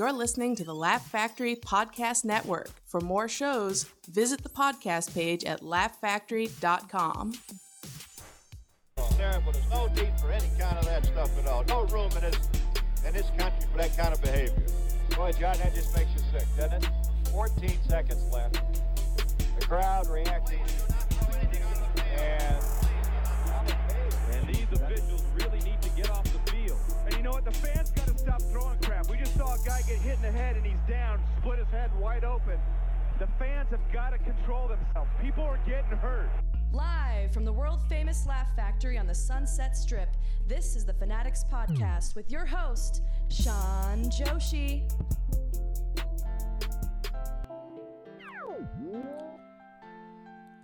You're listening to the Laugh Factory Podcast Network. For more shows, visit the podcast page at laughfactory.com. Terrible. There's no need for any kind of that stuff at all. No room in this in this country for that kind of behavior. Boy, John, that just makes you sick, doesn't it? 14 seconds left. The crowd reacting. And And these officials really need to get off the field. And you know what? The fans got to stop throwing crap. We just saw a guy get hit in the head and he's down, split his head wide open. The fans have got to control themselves. People are getting hurt. Live from the world famous Laugh Factory on the Sunset Strip, this is the Fanatics Podcast with your host, Sean Joshi.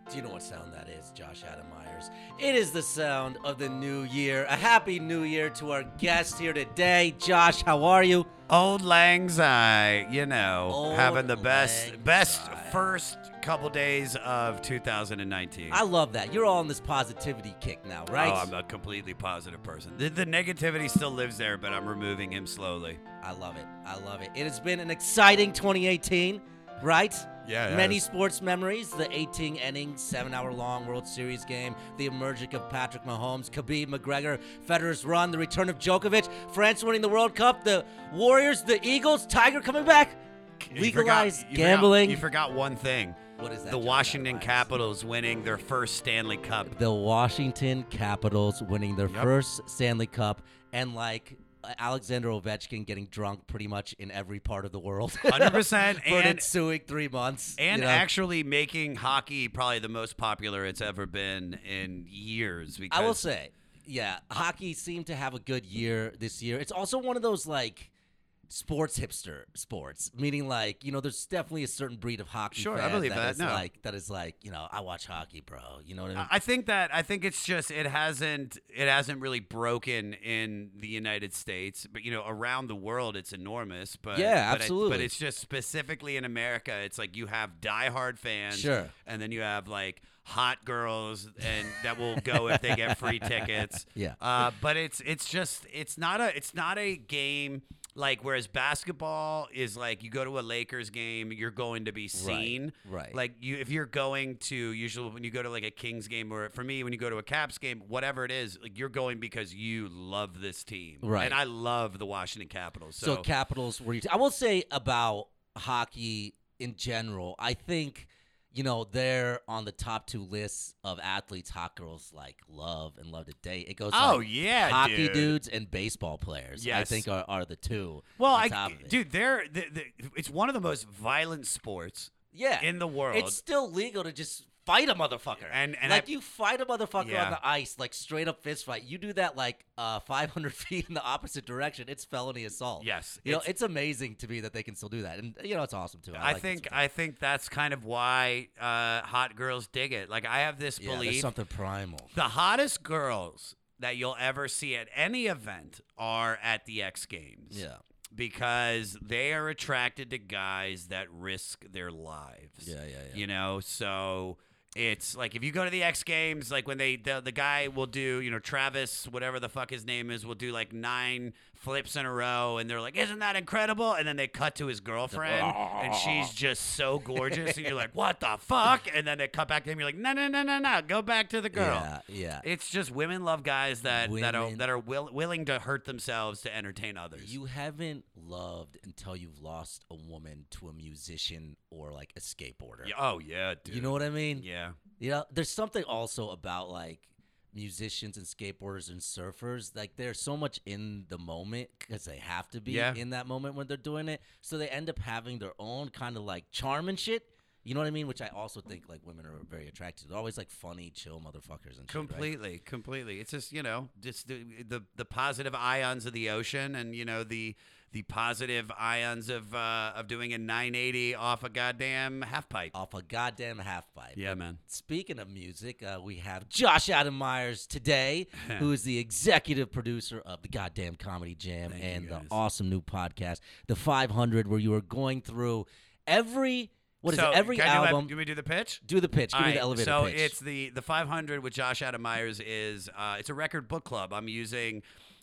Do you know what sound that is, Josh Adam Meyers? It is the sound of the new year. A happy new year to our guest here today. Josh, how are you? Auld Lang Syne, you know, Old having the best Lang best Syne. first couple days of 2019. I love that. You're all on this positivity kick now, oh, right? Oh, I'm a completely positive person. The, the negativity still lives there, but I'm removing him slowly. I love it. I love it. It has been an exciting 2018, right? Yeah, Many sports memories. The 18 inning, seven hour long World Series game, the emergence of Patrick Mahomes, Khabib McGregor, Federer's run, the return of Djokovic, France winning the World Cup, the Warriors, the Eagles, Tiger coming back, You legalized forgot- you gambling. Forgot, you forgot one thing. What is that? The Washington Capitals winning their first Stanley Cup. the Washington Capitals winning their Yep. first Stanley Cup, and like Alexander Ovechkin getting drunk pretty much in every part of the world. 100% for an and- ensuing three months. And you know? actually making hockey probably the most popular it's ever been in years. Because I will say, yeah, hockey seemed to have a good year this year. It's also one of those like sports hipster sports, meaning like you know, there's definitely a certain breed of hockey. Sure, I fan believe that, is no. like that is like you know, I watch hockey, bro. You know what I mean? I think that I think it's just it hasn't it hasn't really broken in the United States, but you know around the world it's enormous. But Yeah, but it- absolutely. but it's just specifically in America, it's like you have diehard fans, Sure. and then you have like hot girls and that will go if they get free tickets. Yeah. Uh, but it's it's just it's not a it's not a game. Like whereas basketball is like you go to a Lakers game, you're going to be seen. right. Like you, if you're going to usually when you go to like a Kings game or for me when you go to a Caps game, whatever it is, like you're going because you love this team. Right. And I love the Washington Capitals. So, So, Capitals were. I will say about hockey in general. I think you know they're on the top two lists of athletes hot girls like love and love to date. It goes. Oh, like, yeah, hockey dude. dudes and baseball players. I think are, are the two. well, I, top of it. dude, they're the, the, it's one of the most violent sports yeah, in the world. It's still legal to just fight a motherfucker. And- and like I- you fight a motherfucker Yeah. on the ice, like straight up fist fight. You do that like uh, 500 feet in the opposite direction. It's felony assault. Yes, you know it's- it's amazing to me that they can still do that, and you know it's awesome too. I, I like think. I think that's kind of why uh, hot girls dig it. Like I have this yeah, belief something primal. the hottest girls that you'll ever see at any event are at the X Games. Yeah. Because they are attracted to guys that risk their lives. Yeah, yeah, yeah. You know, so it's like if you go to the X Games, like when they the, the guy will do, you know, Travis, whatever the fuck his name is, will do like nine flips in a row, and they're like, "Isn't that incredible?" And then they cut to his girlfriend, and she's just so gorgeous, and you're like, "What the fuck?" And then they cut back to him, you're like, "No, no, no, no, no, go back to the girl." Yeah, yeah. It's just women love guys that that are Women- that are will, willing to hurt themselves to entertain others. You haven't loved until you've lost a woman to a musician or like a skateboarder. Yeah, oh yeah, dude. You know what I mean? Yeah. You know, there's something also about like musicians and skateboarders and surfers. Like they're so much in the moment because they have to be Yeah. in that moment when they're doing it. So they end up having their own kind of like charm and shit. You know what I mean? Which I also think like women are very attracted to. They're always like funny, chill motherfuckers and shit. right? Completely, completely. It's just you know, just the, the the positive ions of the ocean, and you know the the positive ions of uh, of doing a 980 off a goddamn half pipe. Off a goddamn half pipe. Yeah, man. Speaking of music, uh, we have Josh Adam Meyers today, who is the executive producer of the Goddamn Comedy Jam Thank and the awesome new podcast, The 500, where you are going through every what is so, it? Every I do album. Do we do the pitch? do the pitch. Give All me the elevator so pitch. it's the the 500 with Josh Adam Meyers is uh, it's a record book club. I'm using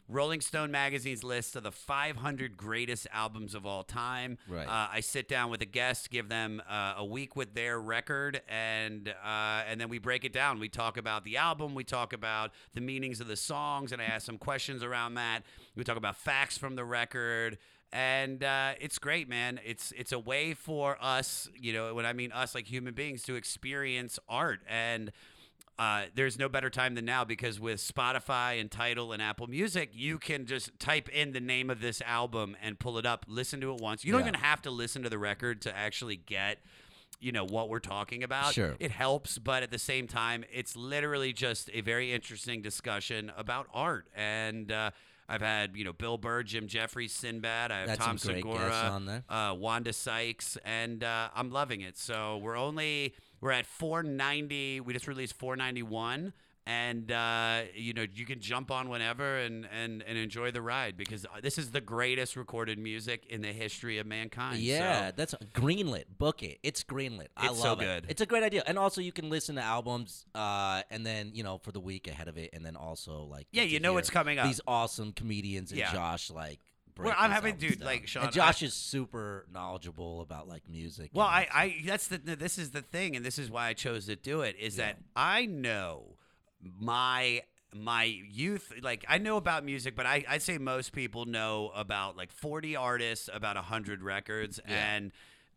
Rolling Stone magazine's list of the 500 greatest albums of all time. Right. Uh, I sit down with a guest, give them uh, a week with their record, and uh, and then we break it down. We talk about the album, we talk about the meanings of the songs, and I ask some questions around that. We talk about facts from the record. And uh, it's great, man. It's it's a way for us, you know, when I mean us, like human beings, to experience art. And uh, there's no better time than now because with Spotify and Tidal and Apple Music, you can just type in the name of this album and pull it up, listen to it once. You don't Yeah. even have to listen to the record to actually get, you know, what we're talking about. Sure. It helps, but at the same time, it's literally just a very interesting discussion about art. And uh, I've had, you know, Bill Burr, Jim Jefferies, Sinbad. I have Had Tom Segura, on there. uh, Wanda Sykes, and uh, I'm loving it. So we're only we're at 490. We just released 491, and uh, you know you can jump on whenever and and and enjoy the ride because uh, this is the greatest recorded music in the history of mankind. Yeah, So- that's greenlit. Book it. It's greenlit. I It's so love it. good. It's a great idea, and also you can listen to albums, uh, and then you know for the week ahead of it, and then also like Yeah, you know what's coming up. These awesome comedians and Yeah. Josh like. Well, I'm having- dude, down. like, Sean, and Josh is super knowledgeable about like music. Well, I. I that's the this is the thing, and this is why I chose to do it. Is that I know my my youth like I know about music, but I I'd say most people know about like 40 artists, about 100 records, Yeah. and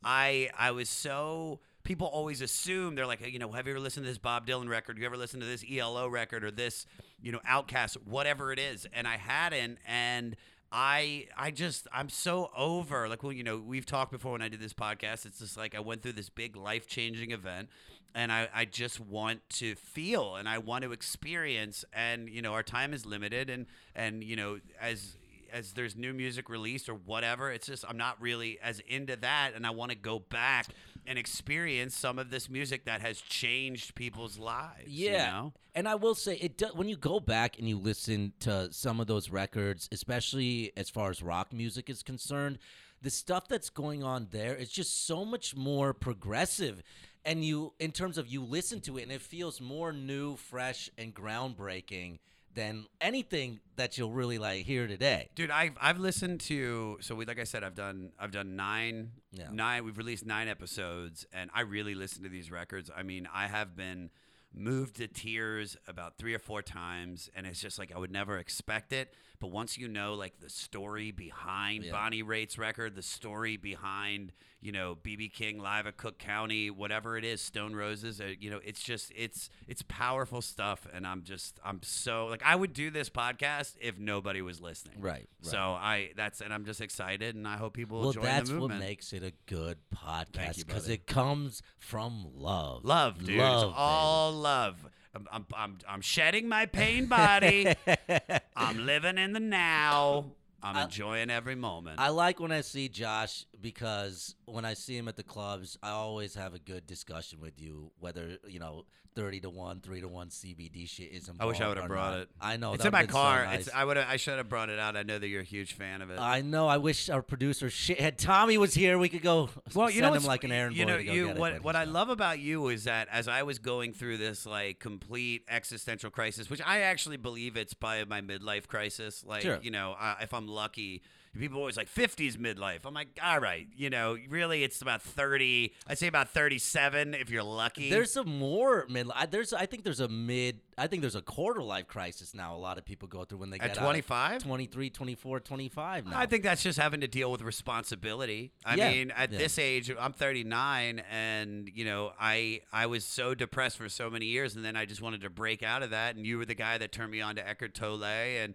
I I was so people always assume they're like you know have you ever listened to this Bob Dylan record? have You ever listened to this ELO record or this you know OutKast whatever it is? And I hadn't and. I I just I'm so over like well you know we've talked before when I did this podcast it's just like I went through this big life changing event and I, I just want to feel and I want to experience and you know our time is limited and and you know as as there's new music released or whatever it's just I'm not really as into that and I want to go back and experience some of this music that has changed people's lives you Yeah, know? and I will say it. Do, when you go back and you listen to some of those records, especially as far as rock music is concerned, the stuff that's going on there is just so much more progressive. And you, in terms of you listen to it, and it feels more new, fresh, and groundbreaking than anything that you'll really like hear today. Dude, I've I've listened to so we like I said I've done I've done nine Yeah. nine we've released nine episodes and I really listen to these records. I mean, I have been moved to tears about three or four times and it's just like I would never expect it. But once you know like the story behind Yeah. Bonnie Raitt's record, the story behind, you know, BB King live at Cook County, whatever it is, Stone Roses, uh, you know, it's just it's it's powerful stuff and I'm just I'm so like I would do this podcast if nobody was listening. Right, right. So I that's and I'm just excited and I hope people Well, join that's what makes it a good podcast because it comes from love. love, dude. Love, it's all love. I'm, I'm, I'm, I'm shedding my pain body. I'm living in the now. I'm enjoying every moment. I like when I see Josh because when I see him at the clubs, I always have a good discussion with you. Whether you know thirty to one, three to one CBD shit is involved. I wish I would have brought not. it. I know it's in my would've so car. nice. It's, I would. I should have brought it out. I know that you're a huge fan of it. I know. I wish our producer shithead Tommy was here. We could go. well, you know, him like an errand you boy know, to go you what what I not. love about you is that as I was going through this like complete existential crisis, which I actually believe it's by my midlife crisis. Like, Sure. you know, uh, if I'm lucky. People always like 50s midlife. I'm like, all right, you know, really, it's about 30. I'd say about 37 if you're lucky. There's some more mid. I, there's. I think there's a mid. I think there's a quarter life crisis now. A lot of people go through when they At get 25? 23, 24, 25 now. I think that's just having to deal with responsibility. I Yeah, mean, at yeah. this age, I'm 39, and you know, I I was so depressed for so many years, and then I just wanted to break out of that. And you were the guy that turned me on to Eckhart Tolle, and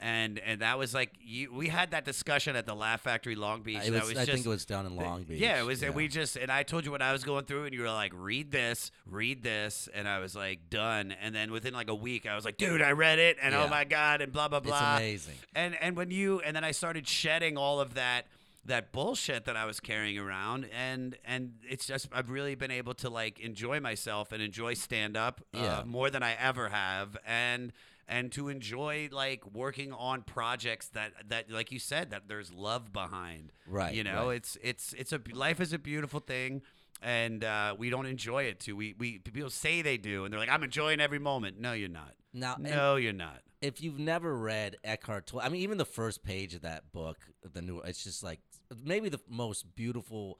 and and that was like you. We had that discussion at the Laugh Factory Long Beach. It was, I was I just, think it was down in Long Beach. Yeah, it was. And we just and I told you what I was going through, and you were like, "Read this, read this," and I was like, "Done." And then within like a week, I was like, "Dude, I read it," and Yeah. oh my god, and blah blah blah. It's amazing. And and when you and then I started shedding all of that that bullshit that I was carrying around, and and it's just I've really been able to like enjoy myself and enjoy stand up Yeah. uh, more than I ever have, and and to enjoy like working on projects that that like you said that there's love behind. Right, You know, right. it's it's it's a life is a beautiful thing. and uh, we don't enjoy it too. We we people say they do, and they're like, "I'm enjoying every moment." No, you're not. Now, No, you're not. if you've never read Eckhart Tolle, I mean, even the first page of that book, the new, it's just like maybe the most beautiful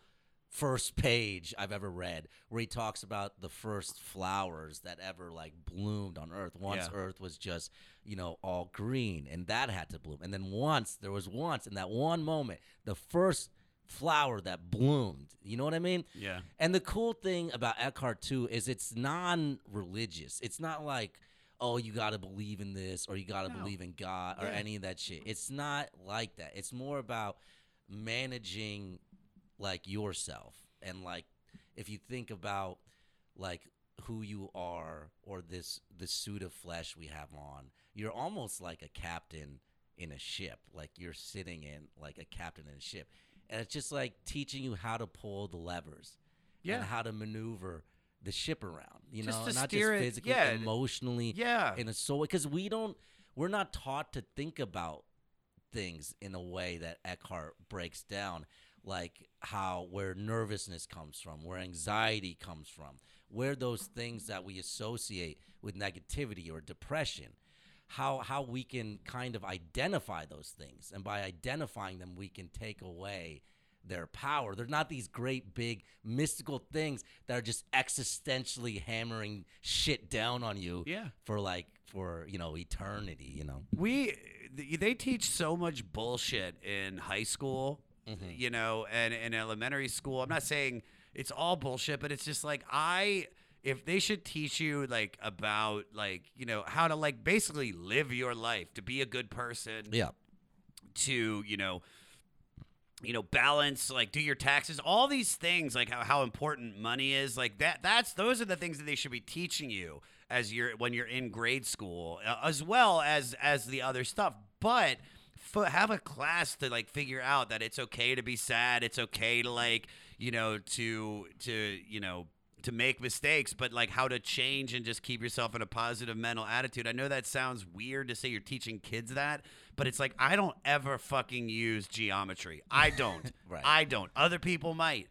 first page I've ever read, where he talks about the first flowers that ever like bloomed on Earth. Once Yeah. Earth was just, you know, all green, and that had to bloom. And then once there was once in that one moment, the first flower that bloomed. You know what I mean? Yeah. And the cool thing about Eckhart too is it's non-religious. It's not like, oh, you got to believe in this or you got to No. believe in God or Yeah. any of that shit. It's not like that. It's more about managing like yourself and like if you think about like who you are or this this suit of flesh we have on, you're almost like a captain in a ship. Like you're sitting in like a captain in a ship. And it's just like teaching you how to pull the levers Yeah. and how to maneuver the ship around, you Just know, not just it- physically, yeah. emotionally, Yeah. in a soul. Because we don't, we're not taught to think about things in a way that Eckhart breaks down, like how where nervousness comes from, where anxiety comes from, where those things that we associate with negativity or depression. How, how we can kind of identify those things and by identifying them we can take away their power. They're not these great big mystical things that are just existentially hammering shit down on you Yeah. for like for, you know, eternity, you know. we they teach so much bullshit in high school you know and in elementary school. I'm not saying it's all bullshit but it's just like i if they should teach you like about like you know how to like basically live your life to be a good person Yeah. to you know you know balance like do your taxes all these things like how, how important money is like that that's those are the things that they should be teaching you as you're when you're in grade school uh, as well as as the other stuff. But f- have a class to like figure out that it's okay to be sad it's okay to like you know to to you know to make mistakes, but like how to change and just keep yourself in a positive mental attitude. I know that sounds weird to say you're teaching kids that, but it's like I don't ever fucking use geometry. I don't. Right. I don't. Other people might.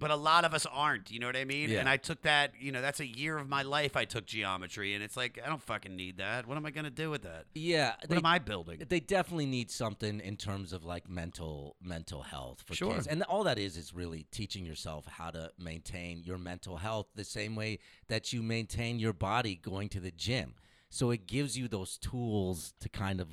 But a lot of us aren't, you know what I mean? Yeah. And I took that, you know, that's a year of my life I took geometry and it's like I don't fucking need that. What am I going to do with that? Yeah. What am I building? They definitely need something in terms of like mental mental health for Sure. kids, and all that is is really teaching yourself how to maintain your mental health the same way that you maintain your body going to the gym. So it gives you those tools to kind of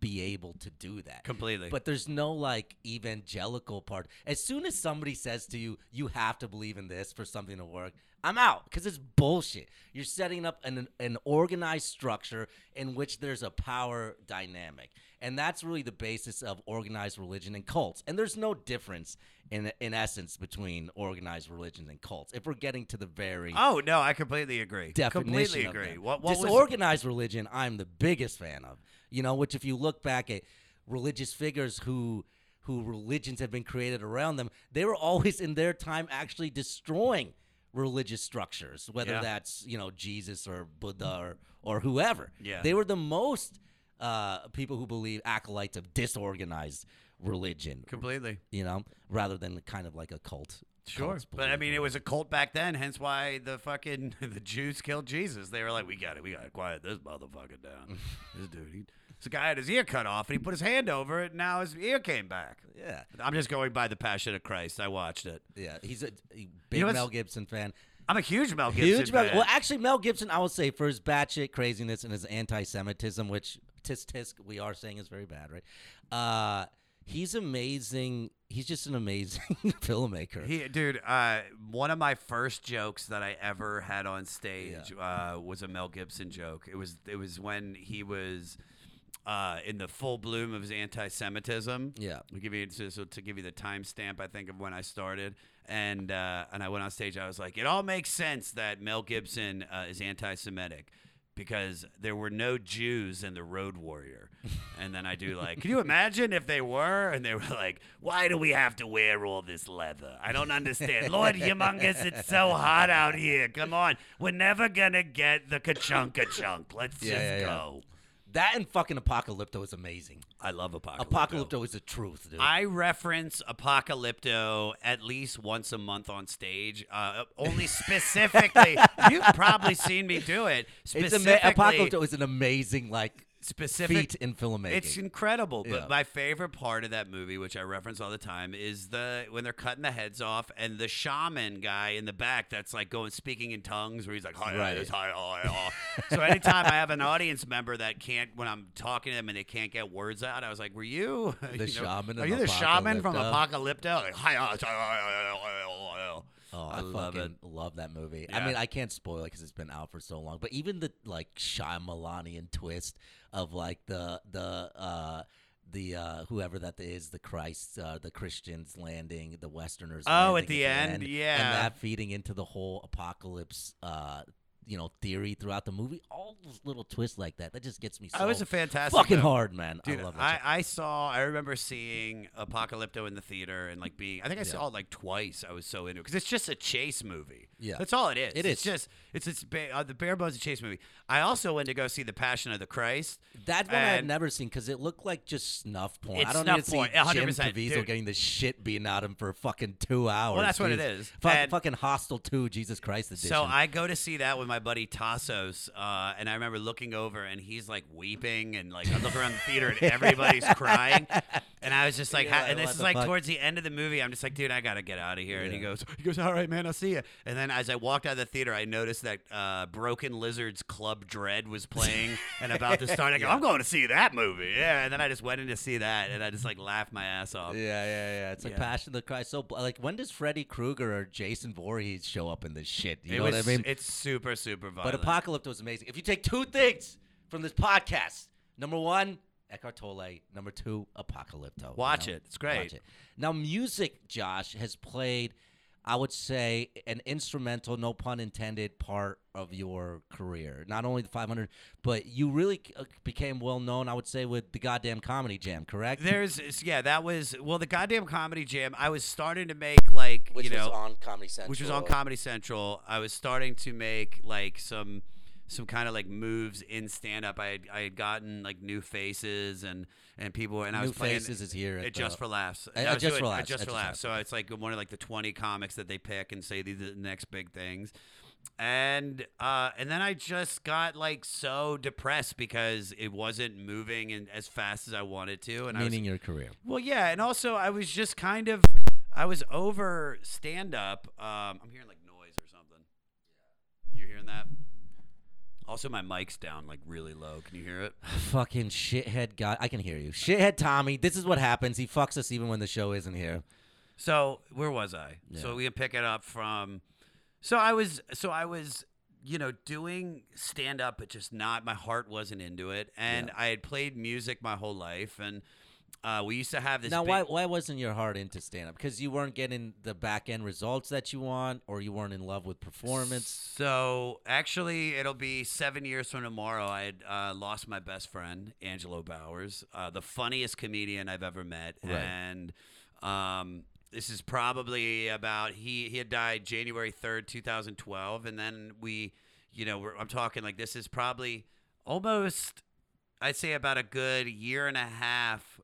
be able to do that Completely. But there's no like evangelical part. As soon as somebody says to you, you have to believe in this for something to work, I'm out because it's bullshit. You're setting up an, an organized structure in which there's a power dynamic. And that's really the basis of organized religion and cults. And there's no difference in in essence between organized religion and cults. If we're getting to the very Oh, no, I completely agree. definition completely agree. What, what was Disorganized religion, I'm the biggest fan of. You know, which if you look back at religious figures who who religions have been created around them, they were always in their time actually destroying religious structures, whether Yeah. that's you know Jesus or Buddha or or whoever. Yeah. they were the most uh, people who believe acolytes of disorganized religion. completely. You know, rather than kind of like a cult. Sure, but I mean, it was a cult back then. Hence why the fucking the Jews killed Jesus. They were like, "We got it. We got to quiet this motherfucker down." this dude, he, this guy had his ear cut off, and he put his hand over it, and now his ear came back. Yeah. I'm just going by the Passion of Christ. I watched it. Yeah, he's a, a big know what's- Mel Gibson fan. I'm a huge Mel Gibson Huge Mel. fan. Well, actually, Mel Gibson, I would say, for his batshit craziness and his anti-Semitism, which tisk tisk we are saying is very bad, right? Uh, he's amazing. He's just an amazing filmmaker. He, dude, uh, one of my first jokes that I ever had on stage uh, was a Mel Gibson joke. It was it was when he was uh, in the full bloom of his anti-Semitism. Yeah. give you so, so to give you the timestamp, I think of when I started, and uh, and I went on stage. I was like, it all makes sense that Mel Gibson uh, is anti-Semitic. Because there were no Jews in the Road Warrior, and then I do like, can you imagine if they were? And they were like, why do we have to wear all this leather? I don't understand. Lord Humungus, it's so hot out here. Come on, we're never gonna get the ka-chunk chunk. Let's Yeah, just yeah, yeah. Go. That and fucking Apocalypto is amazing. I love Apocalypto. Apocalypto is the truth, dude. I reference Apocalypto at least once a month on stage. Uh, only specifically, you've probably seen me do it. it's ama- Apocalypto is an amazing like specific feat in filmmaking. It's incredible. Yeah. But my favorite part of that movie, which I reference all the time, is the when they're cutting the heads off and the shaman guy in the back that's like going speaking in tongues where he's like hi, Right. hi, hi, hi. so anytime I have an audience member that can't when I'm talking to them and they can't get words out, I was like, Were you The shaman Are you the shaman from Apocalypto? Like, hi, hi, hi, hi, hi. Oh, I I, love fucking it. love that movie. Yeah. I mean, I can't spoil it because it's been out for so long. But even the like Shyamalanian twist of like the the uh the uh whoever that is, the Christ, uh, the Christians landing, the Westerners. Oh, landing at the end, yeah. and that feeding into the whole apocalypse. uh you know, theory throughout the movie, all those little twists like that, that just gets me so Oh, was a fantastic fucking hard, man. Dude, I love that. I. I saw. I remember seeing Apocalypto in the theater and like being. I think I saw it like twice. I was so into it because it's just a chase movie. Yeah. that's all it is. It It's is. just it's it's ba- uh, the bare bones of a chase movie. I also went to go see the Passion of the Christ. That one I had never seen because it looked like just snuff porn. I don't snuff need to porn, see Jim 100%, Caviezel dude. getting the shit beaten out of him for fucking two hours. Well, that's what it is. Fucking Hostel 2, Jesus Christ edition. So I go to see that with my buddy Tassos, uh, and I remember looking over and he's like weeping, and like I look around the theater and everybody's crying, and I was just like, You're ha- and this is the like fuck? towards the end of the movie, I'm just like, dude, I gotta get out of here, and he Yeah. goes, he goes, all right, man, I'll see you. And then as I walked out of the theater, I noticed that uh, Broken Lizard's Club Dread was playing and about to start. I go, I'm going to see that movie, yeah. And then I just went in to see that, and I just like laughed my ass off. Yeah, yeah, yeah. It's like Yeah. Passion of the Christ. So, like, when does Freddy Krueger or Jason Voorhees show up in this shit? You it know was, what I mean? It's super super, super But violent. Apocalypse was amazing. If you take two things from this podcast, number one, Eckhart Tolle. Number two, Apocalypto. Watch You know? it. It's great. Watch it. Now, music, Josh, has played, I would say, an instrumental, no pun intended, part of your career. Not only the 500, but you really uh, became well known, I would say, with the goddamn comedy jam, correct? There's yeah, that was well the goddamn comedy jam. I was starting to make like which you know was on Comedy Central. which was on Comedy Central. I was starting to make like some some kind of like moves in stand up. I had I had gotten like new faces and and people and I was playing Faces is here at just the- for laughs. I uh, Just doing- for Laughs, just at for Just laughs. So it's like one of like the 20 comics that they pick and say these are the next big things. And uh, and then I just got like so depressed because it wasn't moving and as fast as I wanted to, and I was Meaning your career. well, yeah, and also I was just kind of I was over stand up. Um, I'm hearing like noise or something. You're hearing that? Also, my mic's down like really low. Can you hear it? Fucking shithead guy. I can hear you. Shithead Tommy. This is what happens. He fucks us even when the show isn't here. So where was I? Yeah. So we can pick it up from. So I was. So I was. You know, doing stand up, but just not. My heart wasn't into it, and Yeah. I had played music my whole life, and uh, we used to have this. now, big- why why wasn't your heart into stand up? Because you weren't getting the back end results that you want, or you weren't in love with performance. So actually, it'll be seven years from tomorrow. I had uh, lost my best friend, Angelo Bowers, uh, the funniest comedian I've ever met, Right. and um, this is probably about he he had died January third, two thousand twelve, and then we, you know, we're, I'm talking like this is probably almost, I'd say about a good year and a half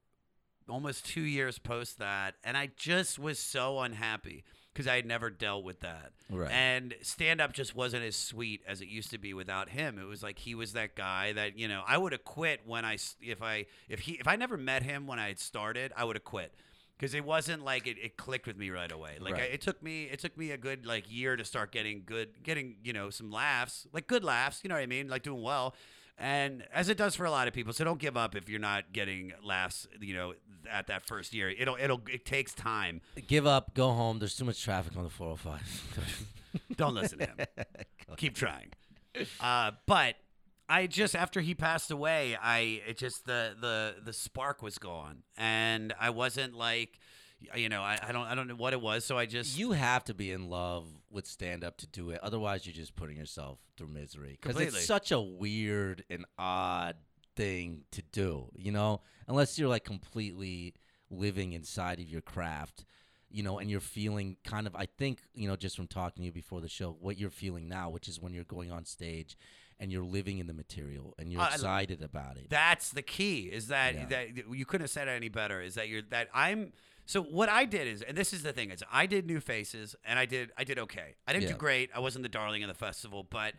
almost two years post that, and I just was so unhappy because I had never dealt with that. Right. And stand up just wasn't as sweet as it used to be without him. It was like he was that guy that you know I would have quit when I if I if he if I never met him when I had started, I would have quit. Because it wasn't like it, it clicked with me right away. Like I, it took me, it took me a good like year to start getting good, getting you know some laughs, like good laughs. You know what I mean? Like doing well and as it does for a lot of people. So don't give up if you're not getting laughs. You know, at that first year, it'll it'll it takes time. Give up. Go home. There's too much traffic on the 405. Don't listen to him. Keep trying. Uh, but I just after he passed away, I it just the the the spark was gone, and I wasn't like. You know, I, I don't I don't know what it was, so I just you have to be in love with stand up to do it. Otherwise, you're just putting yourself through misery. Because it's such a weird and odd thing to do, you know? Unless you're like completely living inside of your craft, you know, and you're feeling kind of, I think, you know, just from talking to you before the show, what you're feeling now, which is when you're going on stage and you're living in the material and you're I- excited about it. That's the key. Is that Yeah. that you couldn't have said it any better? Is that you're that I'm. So what I did is, and this is the thing is, I did New Faces, and I did I did okay. I didn't do great. I wasn't the darling of the festival, but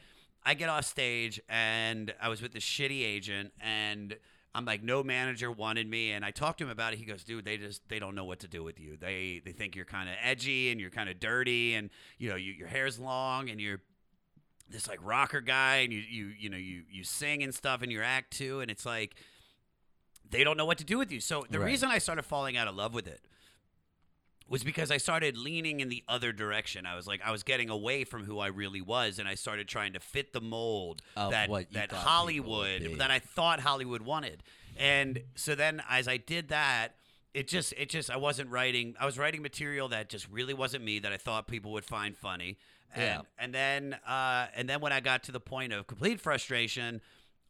I get off stage, and I was with this shitty agent, and I'm like, no manager wanted me, and I talked to him about it. He goes, dude, they just they don't know what to do with you. They they think you're kind of edgy and you're kind of dirty, and you know you, your hair's long, and you're this like rocker guy and you you you know you you sing and stuff and you act too and it's like they don't know what to do with you. So the Right. reason I started falling out of love with it was because I started leaning in the other direction. I was like I was getting away from who I really was and I started trying to fit the mold Of that that thought people would Hollywood that I thought Hollywood wanted. And so then as I did that it just it just I wasn't writing I was writing material that just really wasn't me that I thought people would find funny. And, Yeah. and then uh, and then when I got to the point of complete frustration,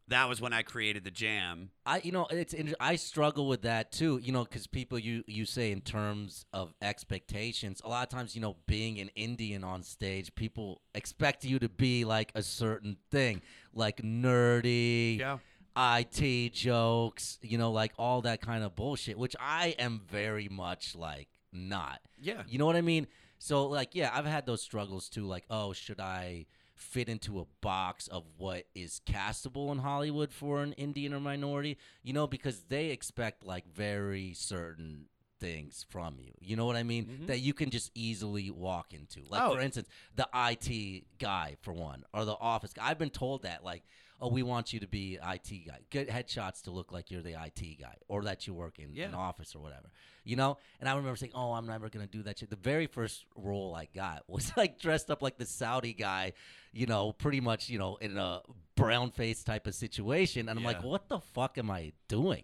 that was when I created the jam. I you know it's I struggle with that too. You know, because people you you say in terms of expectations. A lot of times, you know, being an Indian on stage, people expect you to be like a certain thing, like nerdy. Yeah. IT jokes, you know, like all that kind of bullshit, which I am very much like not. Yeah. You know what I mean? So like yeah, I've had those struggles too like, oh, should I fit into a box of what is castable in Hollywood for an Indian or minority? You know, because they expect like very certain things from you. You know what I mean? Mm-hmm. That you can just easily walk into. Like Oh. for instance, the IT guy for one or the office guy. I've been told that like Oh, we want you to be IT guy. Get headshots to look like you're the IT guy, or that you work in Yeah. an office or whatever. You know. And I remember saying, "Oh, I'm never gonna do that shit." The very first role I got was like dressed up like the Saudi guy, you know, pretty much, you know, in a brown face type of situation. And I'm like, "What the fuck am I doing?"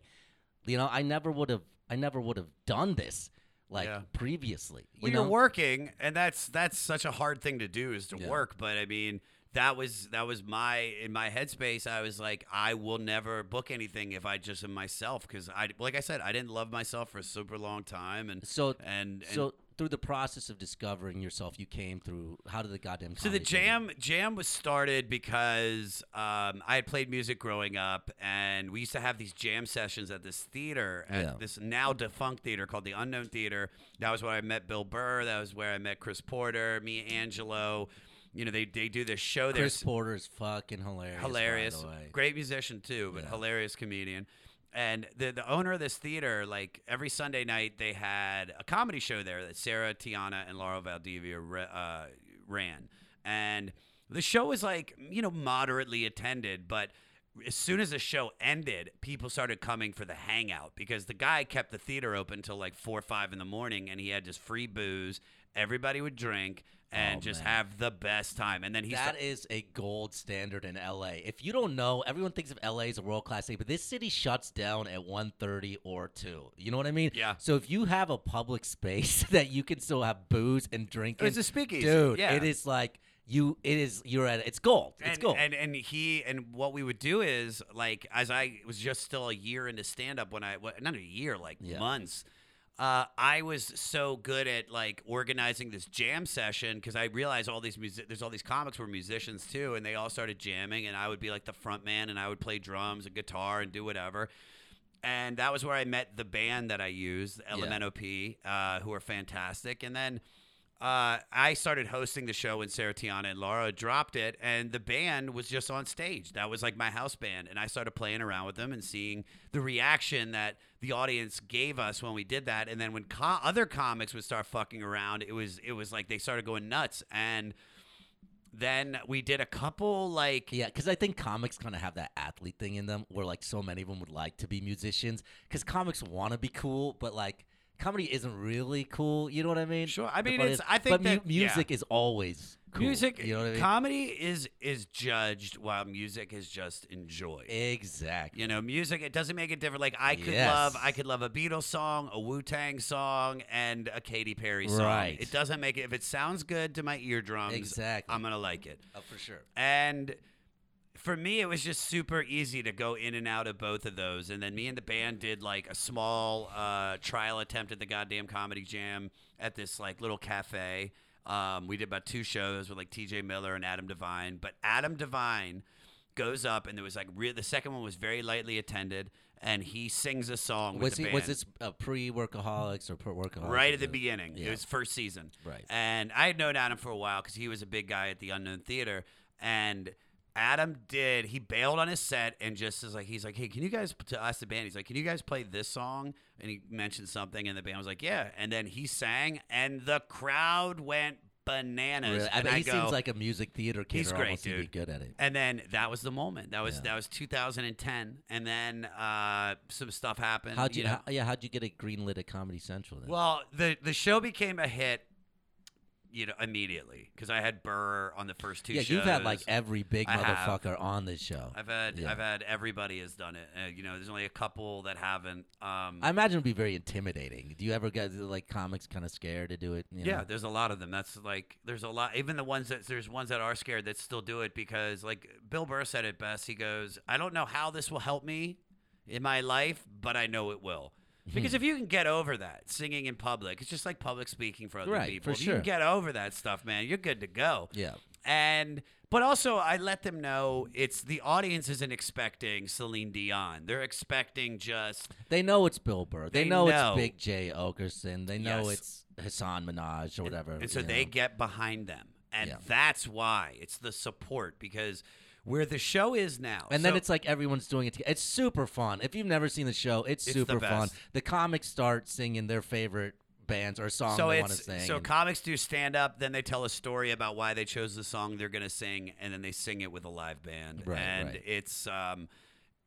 You know, I never would have, I never would have done this like Yeah. previously. You Well, know? you're working, and that's that's such a hard thing to do is to Yeah. work. But I mean, that was that was my in my headspace. I was like, I will never book anything if I just am myself because I like I said, I didn't love myself for a super long time, and So, and, and so through the process of discovering yourself, you came through. How did the goddamn So the thing- jam jam was started because um, I had played music growing up, and we used to have these jam sessions at this theater, at Yeah. this now defunct theater called the Unknown Theater. That was where I met Bill Burr. That was where I met Chris Porter, me, Angelo. You know, they they do this show there. Chris Porter's fucking hilarious. hilarious, great musician too, but Yeah. hilarious comedian. And the the owner of this theater, like every Sunday night, they had a comedy show there that Sarah Tiana and Laura Valdivia uh, ran, and the show was like you know moderately attended, but as soon as the show ended, people started coming for the hangout because the guy kept the theater open till like four or five in the morning, and he had just free booze. Everybody would drink and Oh, just man. have the best time. And then he That sta- is a gold standard in LA. If you don't know, everyone thinks of LA as a world class city, but this city shuts down at 1.30 or 2. You know what I mean? Yeah. So if you have a public space that you can still have booze and drinking, It's a speakeasy, dude. yeah. It is like you. It is you're at. It's gold. It's and, gold. And and he and what we would do is like as I was just still a year into stand up when I well, not a year like Yeah. months. Uh, I was so good at like organizing this jam session because I realized all these music. There's all these comics were musicians too, and they all started jamming, and I would be like the front man, and I would play drums and guitar and do whatever. And that was where I met the band that I used, LMNOP, uh, who are fantastic. And then uh, I started hosting the show when Sarah Tiana and Laura dropped it, and the band was just on stage. That was like my house band, and I started playing around with them and seeing the reaction that the audience gave us when we did that. And then when co- other comics would start fucking around, it was it was like they started going nuts. And then we did a couple like Yeah, because I think comics kind of have that athlete thing in them, where like so many of them would like to be musicians. Because comics want to be cool, but like comedy isn't really cool. You know what I mean? Sure. I mean, it's- I think but mu- that- yeah. music is always cool. music. You know what I mean? Comedy is is judged while music is just enjoyed. exactly. You know, music it doesn't make it different. Like I could Yes. love I could love a Beatles song, a Wu Tang song, and a Katy Perry song. Right. It doesn't make it if it sounds good to my eardrums. Exactly. I'm gonna like it. Oh, for sure. And for me, it was just super easy to go in and out of both of those. And then me and the band did like a small uh, trial attempt at the goddamn comedy jam at this like little cafe. Um, we did about two shows with like TJ Miller and Adam DeVine. But Adam DeVine goes up, and there was like re- the second one was very lightly attended, and he sings a song with Was the he? band. Was this uh, pre-workaholics or pre-workaholics? right at the beginning. Yeah. It was first season. Right. And I had known Adam for a while because he was a big guy at the Unknown Theater. And Adam did, he bailed on his set and just is like, he's like, hey, can you guys, to us, the band, he's like, can you guys play this song? And he mentioned something, and the band was like, yeah. And then he sang, and the crowd went bananas. Really? I and mean, I he go, seems like a music theater kid. He's great, dude. good at it. and then that was the moment. That was Yeah. that was 2010, and then uh, some stuff happened. How'd you? know? how, yeah, how'd you get it greenlit at Comedy Central? Then? Well, the the show became a hit, you know, immediately because I had Burr on the first two yeah, shows. you've had like every big I have. motherfucker on this show. I've had Yeah. I've had everybody has done it. Uh, you know, there's only a couple that haven't. Um, I imagine it'd be very intimidating. Do you ever get like comics kind of scared to do it? you yeah, know? there's a lot of them. That's like there's a lot. Even the ones that there's ones that are scared that still do it because like Bill Burr said it best. He goes, "I don't know how this will help me in my life, but I know it will." Hmm. Because if you can get over that, singing in public, it's just like public speaking for other Right, people. for if you sure. can get over that stuff, man, you're good to go. Yeah. And but also I let them know it's the audience isn't expecting Celine Dion. They're expecting just They know it's Bill Burr. They, They know, know. it's Big Jay Oakerson. They know Yes. it's Hasan Minhaj or whatever. and so you they know. get behind them. And Yeah. that's why it's the support because where the show is now. And then it's like everyone's doing it. Together. It's super fun. If you've never seen the show, it's, It's the super fun. The comics start singing their favorite bands or songs so they want to sing. so comics do stand up, then they tell a story about why they chose the song they're gonna sing, and then they sing it with a live band. Right, and right. it's um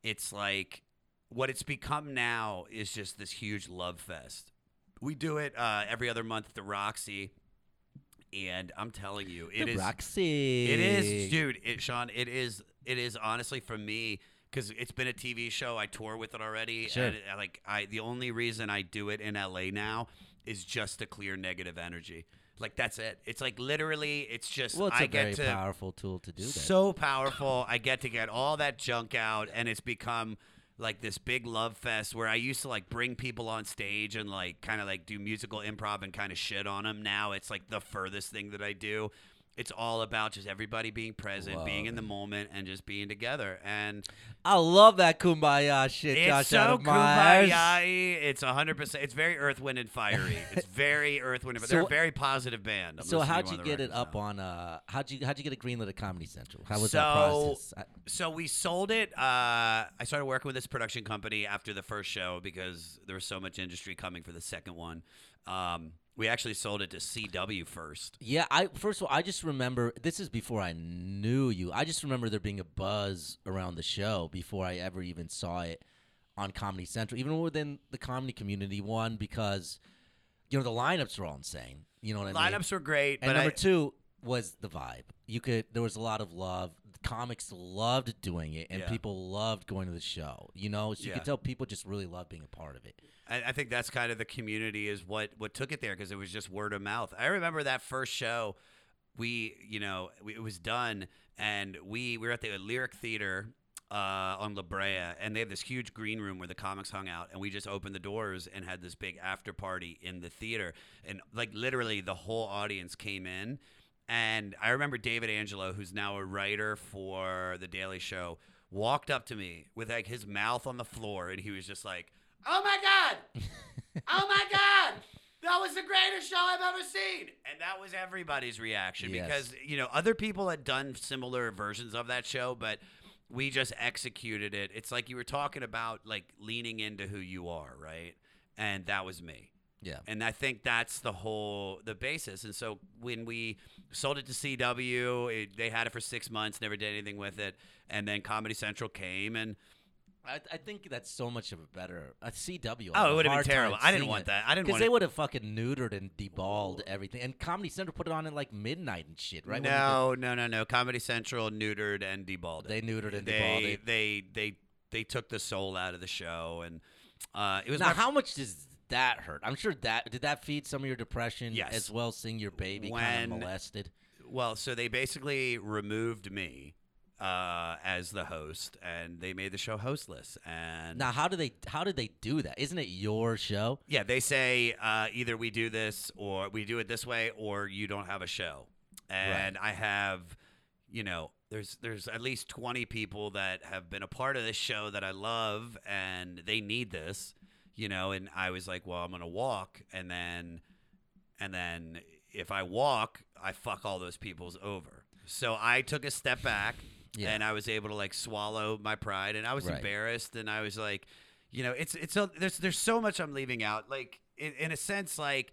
it's like what it's become now is just this huge love fest. We do it uh, every other month at the Roxy, and I'm telling you, it the is Roxy. it is, dude. It, Sean, it is. It is honestly for me because it's been a TV show. I tour with it already. Sure. And uh, like I, the only reason I do it in LA now is just to clear negative energy. Like that's it. It's like literally, it's just Well, it's I a very get to powerful tool to do that. so powerful. I get to get all that junk out, and it's become like this big love fest where I used to like bring people on stage and like kind of like do musical improv and kind of shit on them. Now it's like the furthest thing that I do. It's all about just everybody being present, being in the moment, and just being together. And I love that kumbaya shit, it's Josh so kumbaya. It's hundred percent. It's very Earth, Wind, and Fiery. It's very Earth, Wind, and Fire. They're a very positive band. I'm So how'd you get it up now. on? Uh, how'd you how'd you get it greenlit at Comedy Central? How was So- that process? I- So we sold it. Uh, I started working with this production company after the first show because there was so much industry coming for the second one. Um, we actually sold it to CW first. Yeah, I first of all, I just remember this is before I knew you. I just remember there being a buzz around the show before I ever even saw it on Comedy Central, even within the comedy community. One because you know the lineups were all insane. You know what I mean? Lineups were great, and but number I, two was the vibe. You could there was a lot of love. Comics loved doing it, and Yeah. people loved going to the show. You know, so you Yeah. could tell people just really love being a part of it. I, I think that's kind of the community is what what took it there because it was just word of mouth. I remember that first show. We, you know, we, it was done, and we, we were at the Lyric Theater uh, on La Brea, and they have this huge green room where the comics hung out, and we just opened the doors and had this big after party in the theater, and like literally the whole audience came in, and I remember David Angelo, who's now a writer for The Daily Show, walked up to me with like his mouth on the floor, and he was just like, "Oh my god, oh my god." That was the greatest show I've ever seen. And that was everybody's reaction Yes. because, you know, other people had done similar versions of that show, but we just executed it. It's like you were talking about, like, leaning into who you are, right? And that was me. Yeah. And I think that's the whole the basis. And so when we sold it to CW, it, they had it for six months, never did anything with it, and then Comedy Central came, and I, I think that's so much of a better a CW. Oh, it would've been terrible. I didn't want that. I didn't because they would have fucking neutered and deballed everything. And Comedy Central put it on at like midnight and shit, right? No, no, no, no. Comedy Central neutered and deballed it. They neutered and they, deballed it. They they they took the soul out of the show, and uh, it was now, my- how much does that hurt? I'm sure that did that feed some of your depression Yes. as well. Seeing your baby kind of molested. well. So they basically removed me uh, as the host, and they made the show hostless. And Now, how do they how did they do that? Isn't it your show? Yeah, they say uh, either we do this or we do it this way or you don't have a show. And I have you know, there's there's at least 20 people that have been a part of this show that I love and they need this, you know, and I was like, well, I'm going to walk and then and then if I walk, I fuck all those people's over. So I took a step back Yeah. and I was able to like swallow my pride and I was Right. embarrassed and I was like, you know, it's it's a, there's there's so much I'm leaving out. Like in, in a sense, like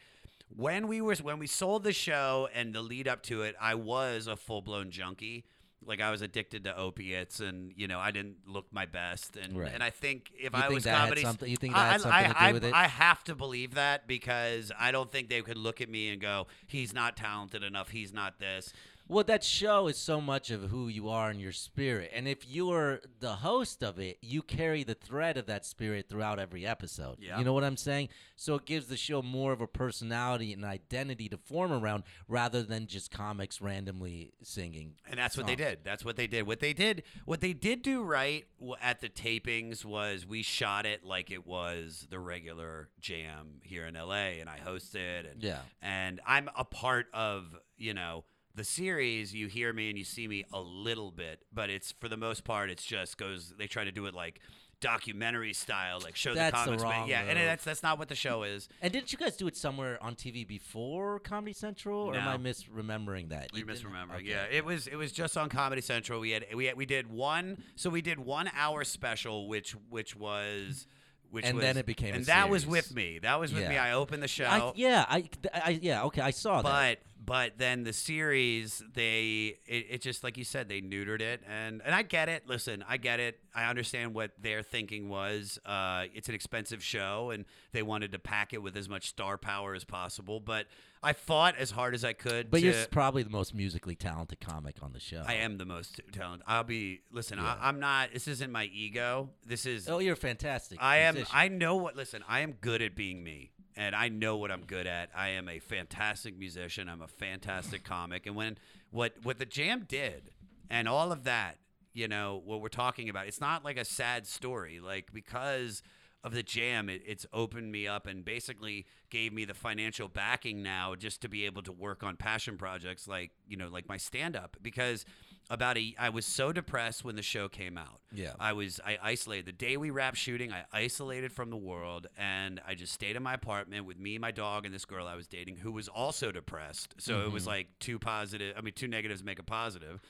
when we were when we sold the show and the lead up to it, I was a full blown junkie. Like I was addicted to opiates, and you know I didn't look my best, and Right. and I think if You I think was comedy, something- you think that I, had something I, to do I, with it? I have to believe that because I don't think they could look at me and go, "He's not talented enough. He's not this." Well, that show is so much of who you are and your spirit. And if you're the host of it, you carry the thread of that spirit throughout every episode. Yeah. You know what I'm saying? So it gives the show more of a personality and identity to form around rather than just comics randomly singing. And that's what they did. That's what they did. What they did, what they did do right at the tapings was we shot it like it was the regular jam here in LA, and I hosted. And, Yeah. And I'm a part of you know the series. You hear me and you see me a little bit, but it's for the most part, it's just goes. They try to do it like documentary style, like show That's the the comics. ma- wrong yeah, and that's that's not what the show is. And didn't you guys do it somewhere on TV before Comedy Central, or am I misremembering that? You're You misremembering. okay. Yeah, it was it was just on Comedy Central. We had we had, we did one. So we did one hour special, which which was. Which And was, then it became a and that was with me. That was with me. I opened the show. I, yeah, I, I, yeah, okay, I saw that. but but then the series they it, it just like you said they neutered it and and I get it listen I get it I understand what their thinking was uh it's an expensive show and they wanted to pack it with as much star power as possible but I fought as hard as I could But to, you're probably the most musically talented comic on the show. I am the most talented I'll be listen Yeah. I, I'm not this isn't my ego this is Oh, you're fantastic. I am. musician. I know what. Listen, I am good at being me, and I know what I'm good at. I am a fantastic musician. I'm a fantastic comic, and when what what the Jam did, and all of that, you know, what we're talking about, it's not like a sad story. Like because of the Jam, it, it's opened me up and basically gave me the financial backing now just to be able to work on passion projects like you know like my stand up because about a I was so depressed when the show came out. Yeah. I was I isolated the day we wrapped shooting. I isolated from the world, and I just stayed in my apartment with me, my dog, and this girl I was dating who was also depressed. So it was mm-hmm. like two positive. I mean, two negatives make a positive,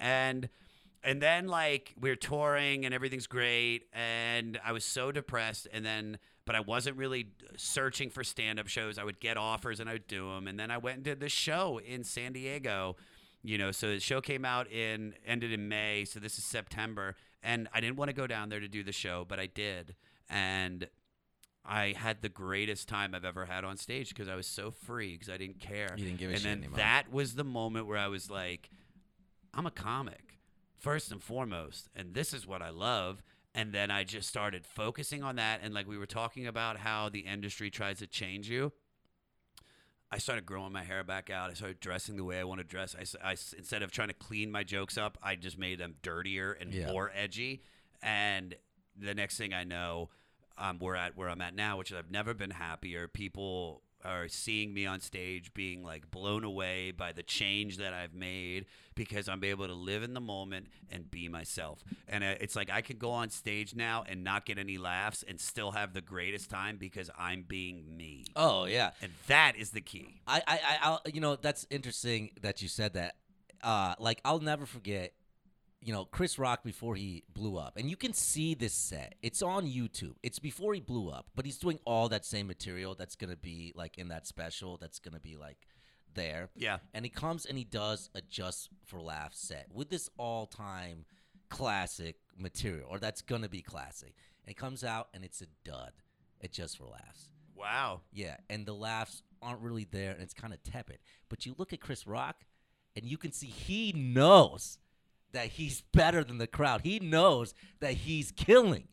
and and then like we're touring and everything's great, and I was so depressed, and then. But I wasn't really searching for stand-up shows. I would get offers and I would do them, and then I went and did this show in San Diego, you know so the show came out in ended in may so this is september and i didn't want to go down there to do the show but i did and i had the greatest time i've ever had on stage because i was so free because i didn't care You didn't give a and shit then anymore. that was the moment where i was like i'm a comic first and foremost and this is what i love and then i just started focusing on that and like we were talking about how the industry tries to change you I started growing my hair back out. I started dressing the way I want to dress. I, I instead of trying to clean my jokes up, I just made them dirtier and Yeah. more edgy. And the next thing I know, um, we're at where I'm at now, which is I've never been happier. People are seeing me on stage, being like blown away by the change that I've made because I'm able to live in the moment and be myself. And uh, it's like I could go on stage now and not get any laughs and still have the greatest time because I'm being me. Oh yeah. And that is the key. I, I, I, I'll, you know, that's interesting that you said that. Uh, like I'll never forget, you know, Chris Rock before he blew up, and you can see this set. It's on YouTube. It's before he blew up, but he's doing all that same material that's gonna be like in that special. That's gonna be like there. Yeah. And he comes and he does a just for laughs set with this all time classic material, or that's gonna be classic. And he comes out and it's a dud. It just for laughs. Wow. Yeah, and the laughs aren't really there, and it's kind of tepid. But you look at Chris Rock, and you can see he knows that he's better than the crowd. He knows that he's killing.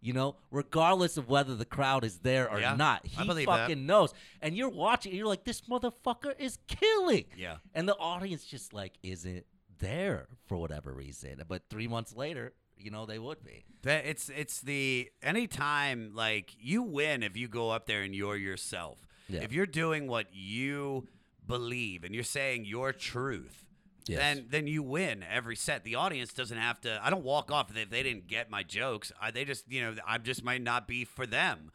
You know, regardless of whether the crowd is there or Yeah, not, he believe that. fucking knows. And you're watching, and you're like, this motherfucker is killing. Yeah. And the audience just like isn't there for whatever reason. But three months later, you know, they would be. That it's it's the anytime like you win if you go up there and you're yourself. Yeah. If you're doing what you believe and you're saying your truth, Yes. then then you win every set. The audience doesn't have to. I don't walk off if they didn't get my jokes. I, they just you know I just might not be for them.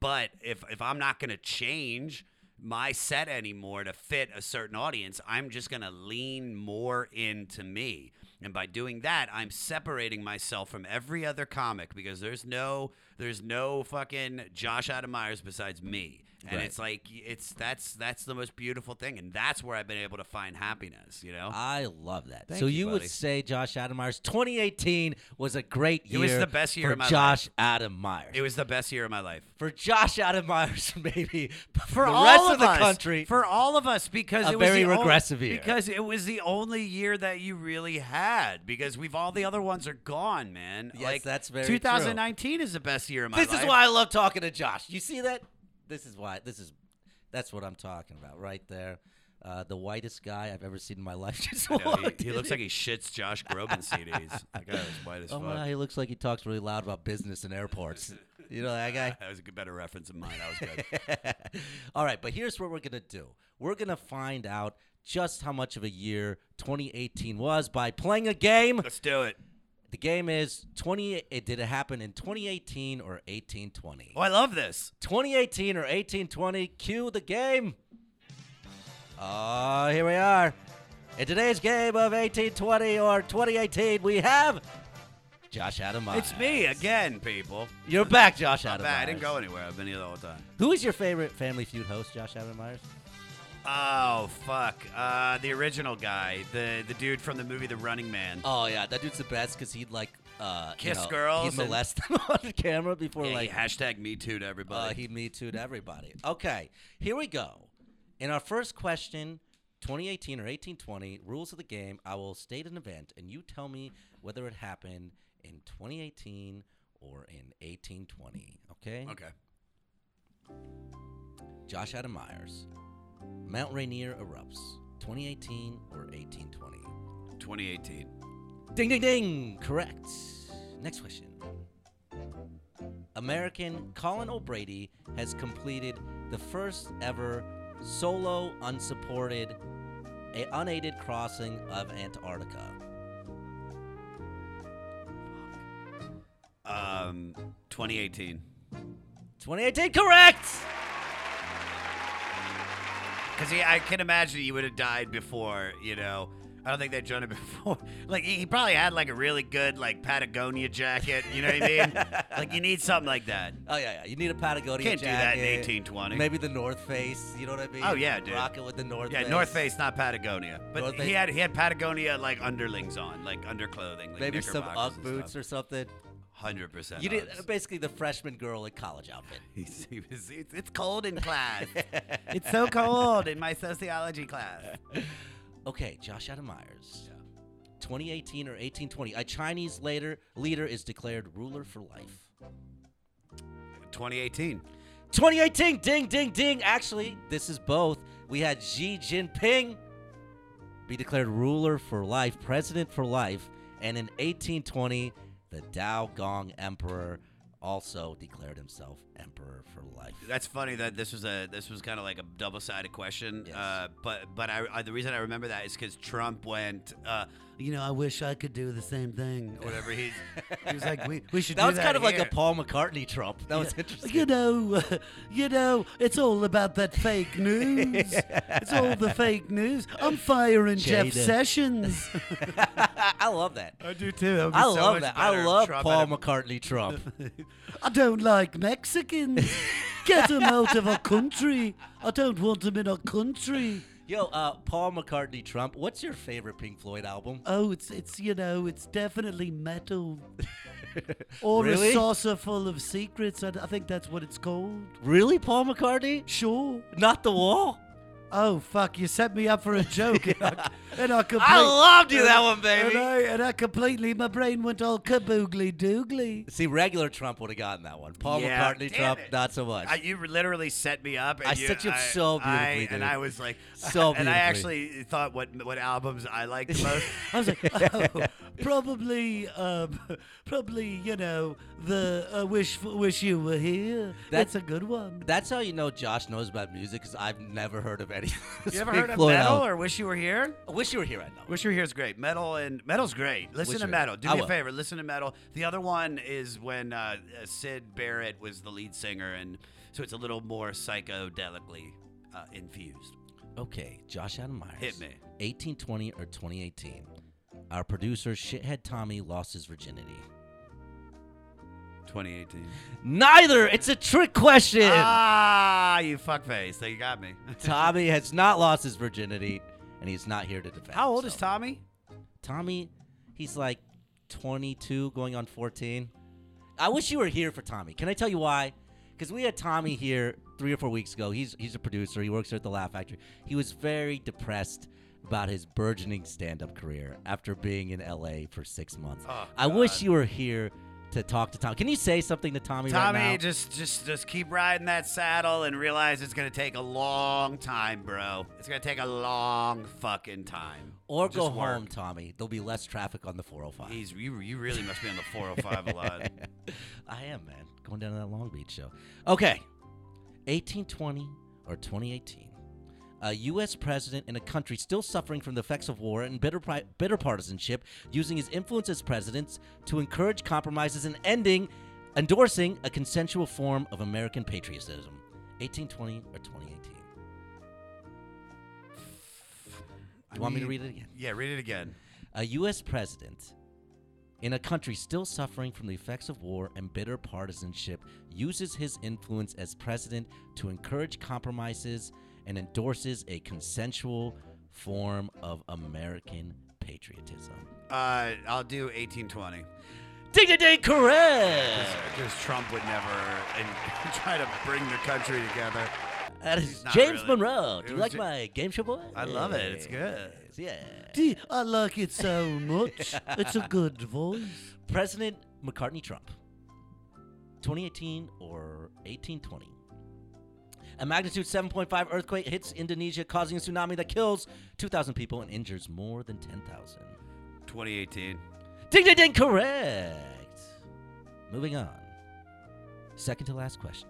But if if I'm not gonna change my set anymore to fit a certain audience, I'm just gonna lean more into me. And by doing that, I'm separating myself from every other comic because there's no there's no fucking Josh Adam Meyers besides me. And Right. it's like it's that's that's the most beautiful thing, and that's where I've been able to find happiness. You know, I love that. Thank so you, you, would say Josh Adam Meyers 2018 was a great year. It was the best year for of my Josh Adam Meyers. it was the best year of my life for Josh Adam Meyers, maybe for the all rest of, of the us, country. for all of us because it was very regressive year. because it was the only year that you really had because we've all the other ones are gone, man. Yes, like that's very true. 2019 is the best year of my this life. is why I love talking to Josh. You see that? This is why. This is that's what I'm talking about right there. Uh, the whitest guy I've ever seen in my life. Just I know, he, he looks like he shits Josh Groban CDs. That guy was white as Oh fuck. my, he looks like he talks really loud about business and airports. you know that guy? That was a good, better reference than mine. That was good. All right, but here's what we're going to do. We're going to find out just how much of a year 2018 was by playing a game. Let's do it. The game is 20 it did it happen in 2018 or 1820? Oh, I love this. 2018 or 1820. Cue the game. Oh, here we are. In today's game of 1820 or 2018, we have Josh Adam Meyers. It's me again, people. You're back, Josh Adam. I didn't go anywhere. I've been here the whole time. Who is your favorite Family Feud host, Josh Adam Meyers? Oh fuck! Uh, the original guy, the the dude from the movie The Running Man. Oh yeah, that dude's the best because he'd like uh, you Kiss know, girls He'd and- molest them on camera before Yeah, like he hashtag Me Too to uh, everybody. he me Too to everybody. Okay, here we go. In our first question, 2018 or 1820 rules of the game. I will state an event, and you tell me whether it happened in 2018 or in 1820. Okay. okay. Josh Adam Meyers. Mount Rainier erupts. 2018 or 1820. 2018. Ding, ding, ding. Correct. Next question. American Colin O'Brady has completed the first ever solo, unsupported, a unaided crossing of Antarctica. Um, 2018. 2018, correct. Because I can imagine he would have died before. You know, I don't think they'd done it before. Like he, probably had like a really good like Patagonia jacket. You know what I mean? like you need something like that. Oh yeah, yeah. You need a Patagonia jacket. You Can't do that in 1820. Maybe the North Face. You know what I mean? Oh, yeah, dude. Rock it with the North Yeah, Face. North Face, not Patagonia. But North he Face- had he had Patagonia like underlings on, like underclothing, like Maybe some UGG boots or something. Hundred percent. You did basically the freshman girl in college outfit. He's, he was, it's, it's cold in class. it's so cold in my sociology class. Okay, Josh Adam Meyers. 2018 or 1820. A Chinese later leader is declared ruler for life. 2018. 2018, ding, ding, ding. Actually, this is both. We had Xi Jinping be declared ruler for life, president for life, and in 1820, the Daoguang Emperor also declared himself emperor for life. That's funny that this was a this was kind of like a double sided question. Yes. Uh, but but I, I the reason I remember that is because Trump went. Uh, you know, I wish I could do the same thing. Or whatever. He's he was like, we, we should. That was kind of like a. Paul McCartney Trump. That was interesting. You know, you know, it's all about that fake news. it's all the fake news. I'm firing Jeff Sessions. I love that. I do too. I love that. I love Paul McCartney Trump. I don't like Get them out of our country. I don't want them in our country. Yo, uh, Paul McCartney Trump. What's your favorite Pink Floyd album? Oh, it's it's you know it's definitely Meddle. Or Really? a Saucerful of secrets. I, I think that's what it's called. Really, Paul McCartney? Sure. Not the wall. Oh fuck! You set me up for a joke, and I, and I complete- I loved you that one, baby. And I, and I completely, my brain went all kaboogly doogly. See, regular Trump would have gotten that one. Paul Yeah, McCartney damn Trump, it. not so much. I, you literally set me up. And I you, set you up I- so I- beautifully, and. I was like, So And I beautifully. actually thought what what albums I liked the most. I was like, oh, probably, um, probably, you know, the uh, wish wish you were here. That's- That's a good one. That's how you know Josh knows about music, because I've never heard of any already. You ever heard of Meddle album. or Wish You Were Here? I wish you were here right now. Wish You Were Here is great. Meddle and Meddle's great. Listen Wish to You Were Here. Meddle. Do I me a favor. Listen to Meddle. The other one is when uh, uh, Syd Barrett was the lead singer, and so it's a little more psychodelically uh, infused. Okay, Josh Adam Meyers. Hit me. 1820 or 2018. Our producer, shithead Tommy, lost his virginity. 2018. Neither. It's a trick question. Ah, you fuckface. So you got me. Tommy has not lost his virginity, and he's not here to defend. How old is himself. Tommy? Tommy, he's like 22, going on 14. I wish you were here for Tommy. Can I tell you why? Because we had Tommy here three or four weeks ago. He's he's a producer. He works here at the Laugh Factory. He was very depressed about his burgeoning stand-up career after being in LA for six months. Oh, I wish you were here to talk to Tommy. Can you say something to Tommy, Tommy, right now? just just just keep riding that saddle and realize it's gonna take a long time, bro. It's gonna take a long fucking time. or Just go work. home, Tommy. There'll be less traffic on the 405. He's you. You really must be on the 405 a lot. I am, man. Going down to that Long Beach show. Okay. 1820 or 2018. A U.S. president in a country still suffering from the effects of war and bitter, bitter partisanship, using his influence as president to encourage compromises and ending, endorsing a consensual form of American patriotism. 1820 or 2018. You want me to read it again? Yeah, read it again. A U.S. president in a country still suffering from the effects of war and bitter partisanship uses his influence as president to encourage compromises and endorses a consensual form of American patriotism. Uh, I'll do 1820. Ding ding ding, correct! Because Trump would never and try to bring the country together. That is not James really. Monroe. Do It you was like ju- my game show boy? I love it. It's good. Yeah. I like it so much. it's a good voice. President McCartney Trump. 2018 or 1820. A magnitude 7.5 earthquake hits Indonesia, causing a tsunami that kills 2,000 people and injures more than 10,000. 2018. Ding, ding, ding, correct. Moving on. Second to last question.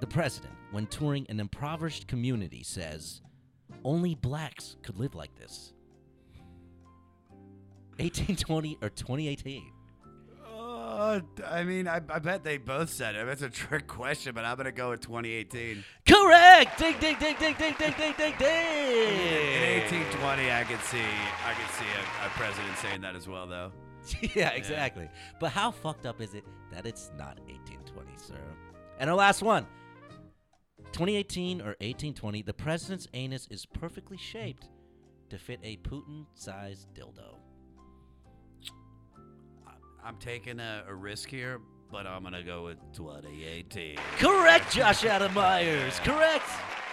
The president, when touring an impoverished community, says only blacks could live like this. 1820 or 2018? Uh, I mean, I, I bet they both said it. That's a trick question, but I'm gonna go with 2018. Correct! Ding, ding, ding, ding, ding, ding, ding, ding, In 1820, I could see, I could see a, a president saying that as well, though. yeah, exactly. But how fucked up is it that it's not 1820, sir? And our last one 2018 or 1820, the president's anus is perfectly shaped to fit a Putin sized dildo. I'm taking a, a risk here, but I'm gonna go with 2018. Correct, Josh Adam Meyers. Correct.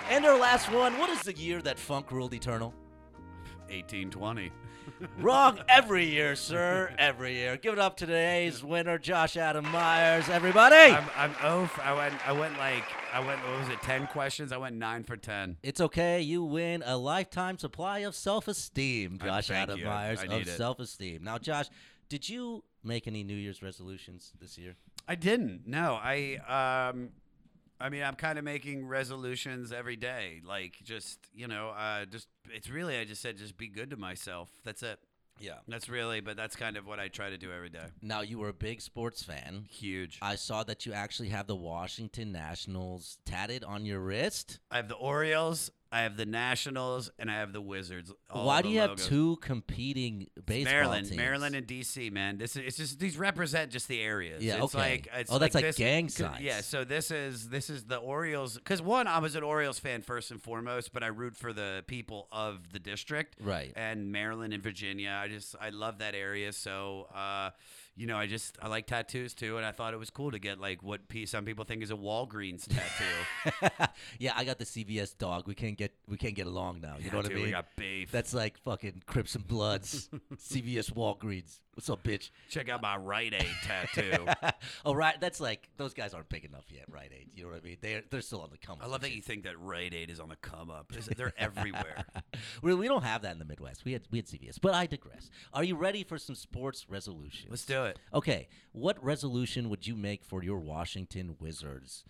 And our last one what is the year that funk ruled eternal? 1820. Wrong every year, sir. Every year. Give it up to today's winner, Josh Adam Meyers, everybody. I'm, I'm oh, I went, I went like, I went, what was it, 10 questions? I went nine for 10. It's okay. You win a lifetime supply of self-esteem, Josh Adam you. Meyers of self-esteem. Now, Josh, did you make any New Year's resolutions this year? I didn't. No, I um I mean, I'm kind of making resolutions every day. Like just, you know, uh just it's really I just said just be good to myself. That's it. Yeah. That's really, but that's kind of what I try to do every day. Now, you were a big sports fan. Huge. I saw that you actually have the Washington Nationals tatted on your wrist. I have the Orioles, I have the Nationals, and I have the Wizards. all Why do you have two competing baseball Maryland, teams? Maryland, and DC, man. This is it's just these represent just the areas. Yeah, it's okay. Like, it's Oh, that's like this, gang signs. Yeah, so this is this is the Orioles because one, I was an Orioles fan first and foremost, but I root for the people of the district, Right. And Maryland and Virginia. I just I love that area. So, uh, you know, I just I like tattoos too, and I thought it was cool to get like what some people think is a Walgreens tattoo. yeah, I got the CVS dog. We can't get we can't get along now. You Yeah, know what I mean? We got beef. That's like fucking Crips and Bloods, CVS Walgreens. What's up, bitch? Check out my Rite Aid tattoo. oh, right. That's like those guys aren't big enough yet, right? Aid. You know what I mean? They're they're still on the come. Up. I love that you think that Rite Aid is on the come up. They're everywhere. we, we don't have that in the Midwest. We had we had CVS, but I digress. Are you ready for some sports resolutions? Let's do it. Okay, what resolution would you make for your Washington Wizards,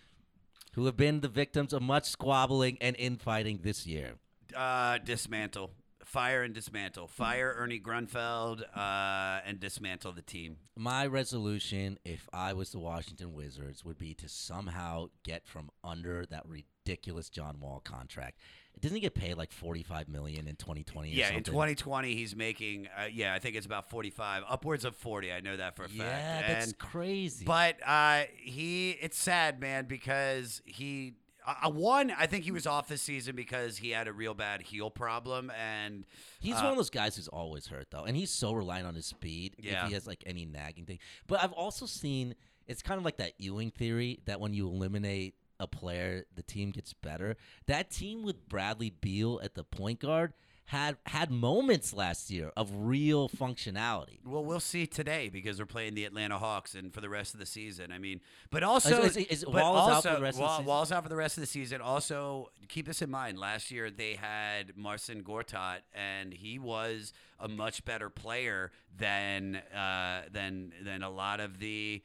who have been the victims of much squabbling and infighting this year. Uh, dismantle. Fire and dismantle. Fire Ernie Grunfeld uh, and dismantle the team. My resolution, if I was the Washington Wizards, would be to somehow get from under that ridiculous John Wall contract. Doesn't he get paid like forty-five million in 2020? or Yeah, in 2020, he's making, uh, yeah, I think it's about 45, upwards of 40. I know that for a fact. Yeah, that's crazy. But uh, he, it's sad, man, because he, uh, uh, one, I think he was off this season because he had a real bad heel problem, and He's uh, one of those guys who's always hurt though, and he's so reliant on his speed. Yeah. If he has like any nagging thing, but I've also seen it's kind of like that Ewing theory that when you eliminate a player, the team gets better. That team with Bradley Beal at the point guard had had moments last year of real functionality. Well, we'll see today because they're playing the Atlanta Hawks and for the rest of the season. I mean, but also, Is- is- is but Wallace out for the rest of the season? Wallace out for the rest of the season. Also, keep this in mind. Last year they had Marcin Gortat, and he was a much better player than uh, than than a lot of the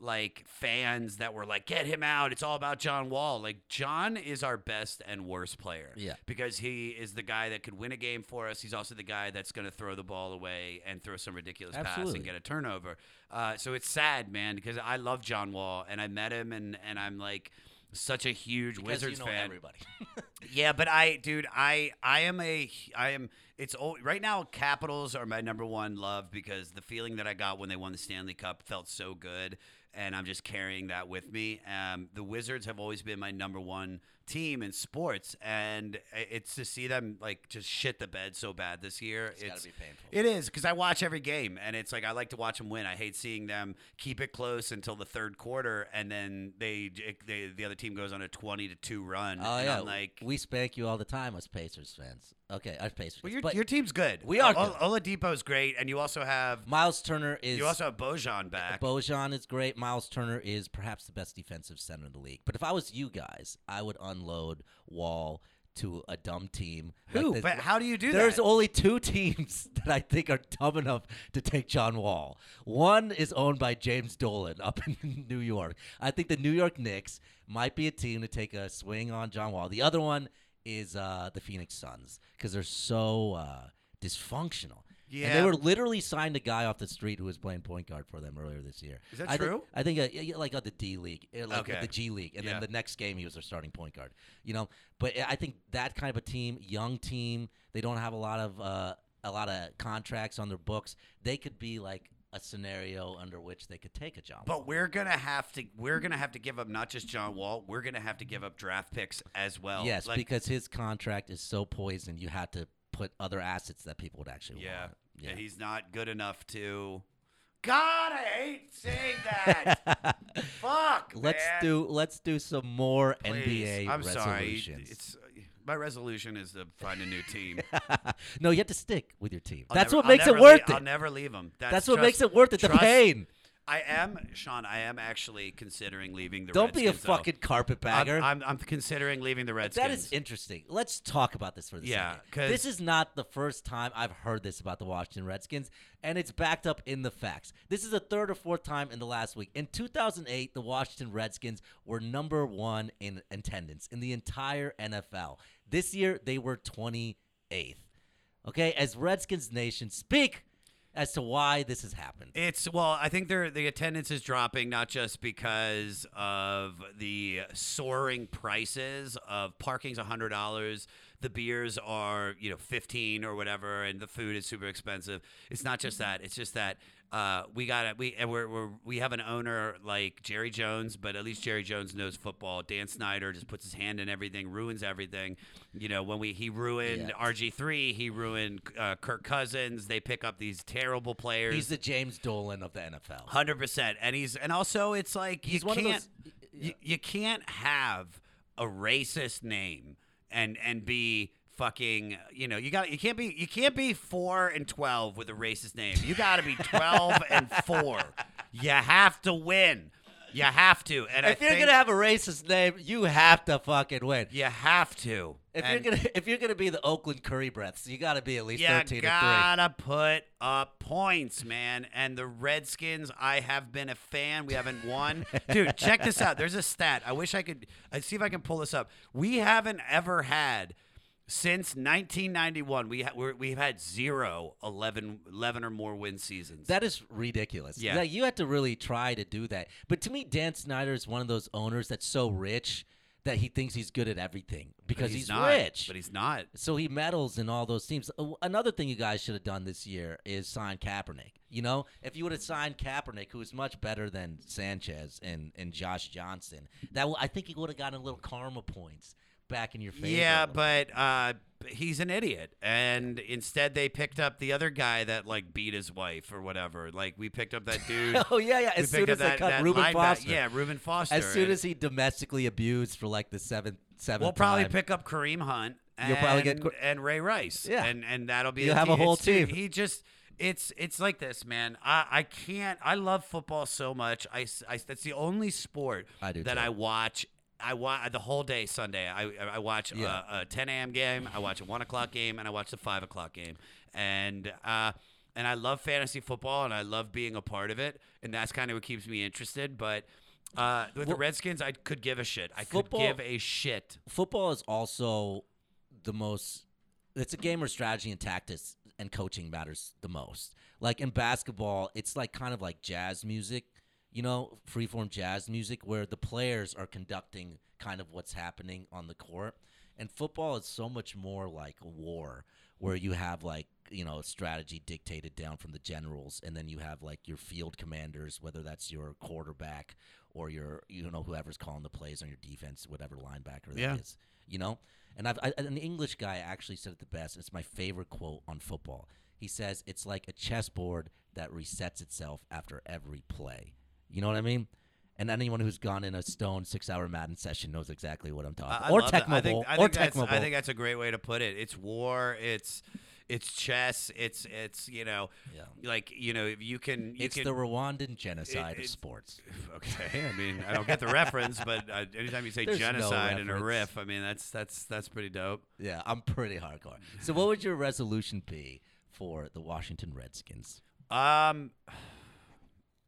like fans that were like, "Get him out! It's all about John Wall." Like John is our best and worst player. Yeah. because he is the guy that could win a game for us. He's also the guy that's going to throw the ball away and throw some ridiculous pass and get a turnover. Uh, so it's sad, man, because I love John Wall and I met him and and I'm like such a huge Because Wizards you know fan. everybody. Yeah, but I, dude, I, I am a, I am. It's al- right now. Capitals are my number one love because the feeling that I got when they won the Stanley Cup felt so good, and I'm just carrying that with me. Um, the Wizards have always been my number one team in sports, and it's to see them like just shit the bed so bad this year. It's gotta be painful. It is because I watch every game, and it's like I like to watch them win. I hate seeing them keep it close until the third quarter, and then they, they the other team goes on a twenty to two run. Oh yeah, I'm like we spank you all the time as Pacers fans. Okay, us Pacers. well, your, but your team's good. We are O- good. Oladipo's great, and you also have Miles Turner is you also have Bojan back. Bojan is great. Miles Turner is perhaps the best defensive center in the league. But if I was you guys, I would unload Wall to a dumb team. like Who? the- but how do you do There's that? There's only two teams that I think are dumb enough to take John Wall. One is owned by James Dolan up in New York. I think the New York Knicks might be a team to take a swing on John Wall. The other one is uh, the Phoenix Suns because they're so uh, dysfunctional. And they were literally signed a guy off the street who was playing point guard for them earlier this year. Is that I true? I think uh, yeah, yeah, like uh, the D League, uh, like uh, Okay. the G League, and Yeah. then the next game he was their starting point guard. You know, but I think that kind of a team, young team, they don't have a lot of uh, a lot of contracts on their books. They could be like a scenario under which they could take a John. Wall. But we're gonna have to we're gonna have to give up not just John Wall. We're gonna have to give up draft picks as well. yes, Like, because his contract is so poisoned, you had to put other assets that people would actually yeah, want. yeah, he's not good enough to. God, I hate saying that. Fuck. Let's man. do let's do some more Please. NBA I'm sorry. resolutions. It's my resolution is to find a new team. no, you have to stick with your team. I'll That's never- what makes it worth lea- it. I'll never leave them. That's, That's what trust- makes it worth it. The trust- pain. I am, Sean. I am actually considering leaving the. Don't be a Redskins, though. fucking carpetbagger. I'm, I'm, I'm considering leaving the Redskins. That is interesting. Let's talk about this for the Yeah, second. This is not the first time I've heard this about the Washington Redskins, and it's backed up in the facts. This is the third or fourth time in the last week. In 2008, the Washington Redskins were number one in attendance in the entire NFL. This year, they were 28th. Okay, as Redskins Nation, speak as to why this has happened. It's well, I think they're, the attendance is dropping not just because of the soaring prices of parking's hundred dollars, the beers are you know fifteen or whatever, and the food is super expensive. It's not just that; it's just that uh, we got it. We and we're, we're we have an owner like Jerry Jones, but at least Jerry Jones knows football. Dan Snyder just puts his hand in everything, ruins everything. You know, when we he ruined Yeah. RG three, he ruined uh, Kirk Cousins. They pick up these terrible players. He's the James Dolan of the NFL. Hundred percent, and he's and also it's like He's you one can't those- you, you can't have a racist name and and be fucking you know you got you can't be you can't be four and twelve with a racist name. You got to be twelve and four. You have to win. You have to. And I if you're think gonna have a racist name, you have to fucking win. you have to. If And you're gonna if you're gonna be the Oakland Curry Breaths, you got to be at least you thirteen or three. gotta put up points, man. And the Redskins, I have been a fan. We haven't won, dude. Check this out. There's a stat. I wish I could. I see if I can pull this up. We haven't ever had. Since 1991, we ha- we're, we've had zero 11, 11 or more win seasons. That is ridiculous. Yeah. Like, you have to really try to do that. But to me, Dan Snyder is one of those owners that's so rich that he thinks he's good at everything because he's, not, rich. but he's not. so he meddles in all those teams. Uh, Another thing you guys should have done this year is sign Kaepernick. You know, if you would have signed Kaepernick, who is much better than Sanchez and, and Josh Johnson, that w- I think he would have gotten a little karma points back in your favor. Yeah, but uh, he's an idiot, and instead they picked up the other guy that like beat his wife or whatever. Like we picked up that dude. oh yeah, yeah. As soon as they that, cut that linebacker- Foster, Yeah, Reuben Foster. as soon as he domestically abused for like the seventh seventh we'll probably time. pick up Kareem Hunt. And, You'll probably get and Ray Rice. Yeah. and and that'll be You'll a have a whole It's- team. He just. It's it's like this, man. I, I can't. I love football so much. I, I- that's the only sport I do that too. I watch. I watch the whole day Sunday. I I watch Yeah. a, a 10 a.m. game. I watch a one o'clock game, and I watch the five o'clock game. And uh, and I love fantasy football, and I love being a part of it. And that's kind of what keeps me interested. But uh, with the Redskins, I could give a shit. I Football- could give a shit. football is also the most it's a game where strategy and tactics and coaching matters the most like in basketball it's like kind of like jazz music you know freeform jazz music where the players are conducting kind of what's happening on the court. And football is so much more like war where you have like you know strategy dictated down from the generals and then you have like your field commanders whether that's your quarterback or your you know whoever's calling the plays on your defense whatever linebacker that Yeah. is you know? And I've, I, an english guy actually said it the best. It's my favorite quote on football. He says it's like a chessboard that resets itself after every play you know what i mean and anyone who's gone in a stone six-hour Madden session knows exactly what I'm talking I- about. I Or. Tecmo I think, I Or think that's, Tecmo I think that's a great way to put it. It's war. It's it's chess. It's it's you know, Yeah. like you know, you can you It's can. the Rwandan genocide of sports. okay, I mean, I don't get the reference, but uh, anytime you say There's no genocide in a riff, I mean, that's that's that's pretty dope. Yeah, I'm pretty hardcore. So, what would your resolution be for the Washington Redskins? Um,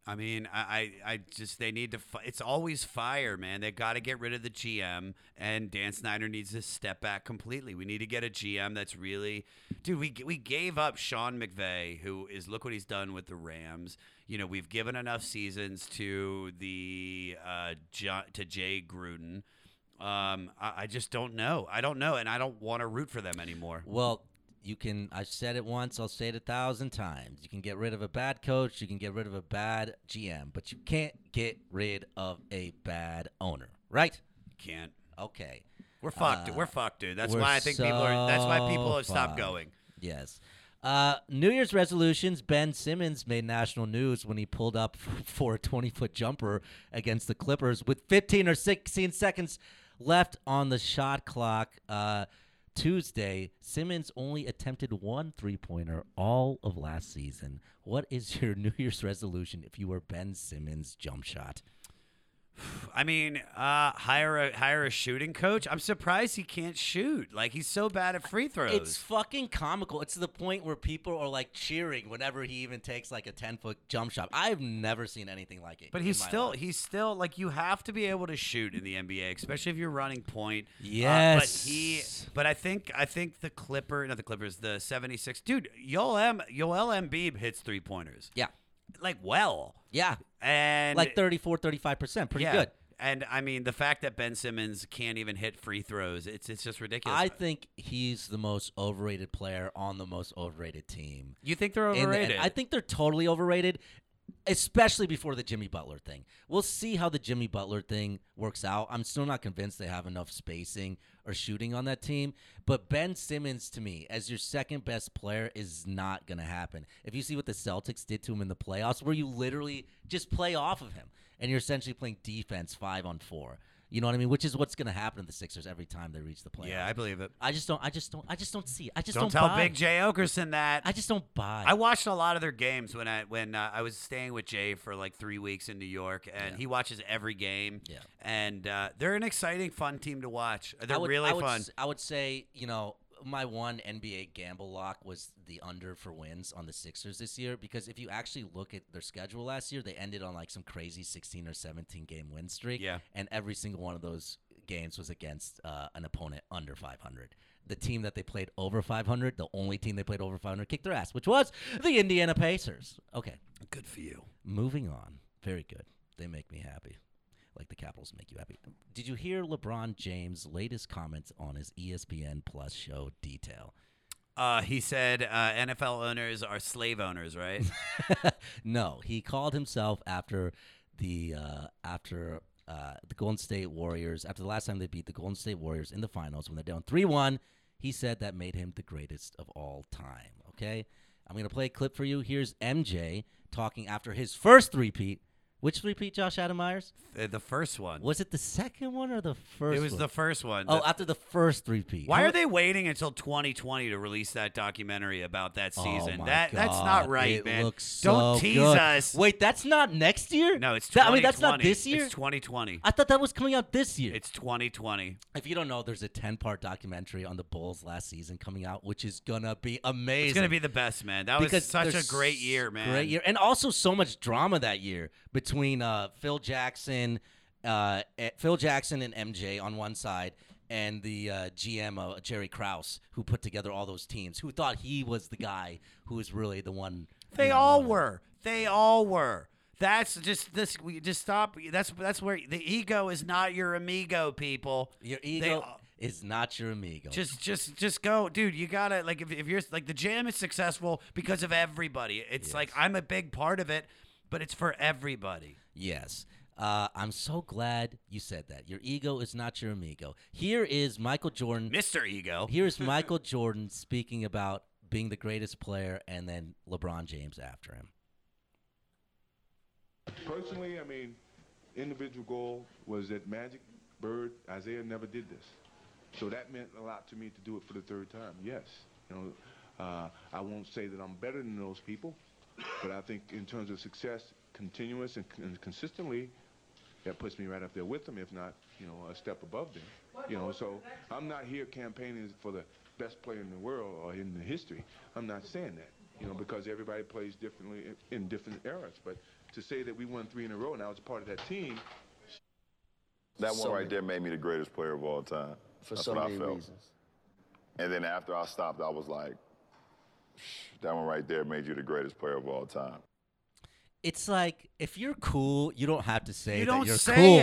I mean, I, I, I just they need to. Fi- it's always fire, man. They got to get rid of the GM, and Dan Snyder needs to step back completely. We need to get a GM that's really, dude. We we gave up Sean McVay, who is look what he's done with the Rams. You know, we've given enough seasons to the uh, Jo- to Jay Gruden. Um, I, I just don't know. I don't know, and I don't want to root for them anymore. Well, you can. I've said it once. I'll say it a thousand times. You can get rid of a bad coach. You can get rid of a bad GM, but you can't get rid of a bad owner, right? Can't. Okay. We're fucked. Uh, we're fucked, dude. That's why I think people are. That's why people so have stopped fucked. going. Yes. Uh, New Year's resolutions. Ben Simmons made national news when he pulled up for a 20 foot jumper against the Clippers with 15 or 16 seconds left on the shot clock. Uh, Tuesday, Simmons only attempted one three pointer all of last season. What is your New Year's resolution if you were Ben Simmons' jump shot? I mean, uh, hire a hire a shooting coach. I'm surprised he can't shoot. Like he's so bad at free throws. It's fucking comical. It's to the point where people are like cheering whenever he even takes like a 10 foot jump shot. I've never seen anything like it. but he's still life. he's still like you have to be able to shoot in the NBA, especially if you're running point. Uh, Yes. but he but I think I think the Clipper, not the Clippers, the 76. Dude, Joel M Joel Embiid hits three pointers. Yeah. Like well. Yeah. And like 34, 35%. Pretty yeah. good. And I mean the fact that Ben Simmons can't even hit free throws, it's it's just ridiculous. I think he's the most overrated player on the most overrated team. you think they're In the- overrated? I think they're totally overrated, especially before the Jimmy Butler thing. We'll see how the Jimmy Butler thing works out. I'm still not convinced they have enough spacing or shooting on that team. But Ben Simmons, to me, as your second best player, is not going to happen. If you see what the Celtics did to him in the playoffs, where you literally just play off of him and you're essentially playing defense five on four. You know what I mean? Which is what's going to happen to the Sixers every time they reach the playoffs. Yeah, I believe it. I just don't. I just don't. I just don't see. It. I just Don't don't, tell buy Big. Jay Oakerson that. I just don't buy. I watched a lot of their games when I when uh, I was staying with Jay for like three weeks in New York, and Yeah. he watches every game. Yeah. and uh, they're an exciting, fun team to watch. They're would, really I would, fun. I would say, you know, my one NBA gamble lock was the under for wins on the Sixers this year because if you actually look at their schedule last year, they ended on like some crazy 16 or 17 game win streak. Yeah. And every single one of those games was against uh, an opponent under 500. The team that they played over 500, the only team they played over 500, kicked their ass, which was the Indiana Pacers. Okay. Good for you. Moving on. Very good. They make me happy. Like the Capitals make you happy. Did you hear LeBron James' latest comments on his ESPN Plus show Detail? Uh, he said uh, NFL owners are slave owners, right? no, he called himself after the uh, after uh, the Golden State Warriors after the last time they beat the Golden State Warriors in the finals when they're down three one. He said that made him the greatest of all time. Okay, I'm gonna play a clip for you. Here's MJ talking after his first three-peat. Which three-peat, Josh Adam Meyers? Uh, the first one. Was it the second one or the first? it was one? the first one. Oh, The- after the first three-peat. why are they waiting until 2020 to release that documentary about that Oh season? that that's not right, it man. Don't tease us. Wait, that's not next year. No, it's That- I mean, that's not this year. It's 2020. I thought that was coming out this year. It's 2020. if you don't know, there's a 10-part documentary on the Bulls last season coming out, which is gonna be amazing. It's gonna be the best, man. That was such a there's great year, man. Great year, and also so much drama that year between uh, Phil Jackson, uh, eh, Phil Jackson and MJ on one side, and the uh, GM uh, Jerry Krause, who put together all those teams, who thought he was the guy who was really the one. you They know, all uh, were. They all were. That's just this. We just stop. That's that's where the ego is not your amigo, people. Your ego all- is not your amigo. Just, just, just go, dude. You gotta like if, if you're like the jam is successful because of everybody. It's like I'm a big part of it, but it's for everybody. Yes. Uh, I'm so glad you said that. Your ego is not your amigo. Here is Michael Jordan. Mr. Ego. Here's Michael Jordan speaking about being the greatest player and then LeBron James after him. Personally, I mean, individual goal was that Magic, Bird, Isiah never did this. So that meant a lot to me to do it for the third time. Yes. You know, uh, I won't say that I'm better than those people, but I think in terms of success, continuous and, and consistently, that puts me right up there with them, if not, you know, a step above them. You know, so I'm not here campaigning for the best player in the world or in the history. I'm not saying that, you know, because everybody plays differently in, in different eras. But to say that we won three in a row and I was a part of that team, That So one right there made me the greatest player of all time. for That's so what many I felt. reasons. And then after I stopped, I was like, that one right there made you the greatest player of all time. It's like if you're cool, you don't have to say You that don't you're say cool.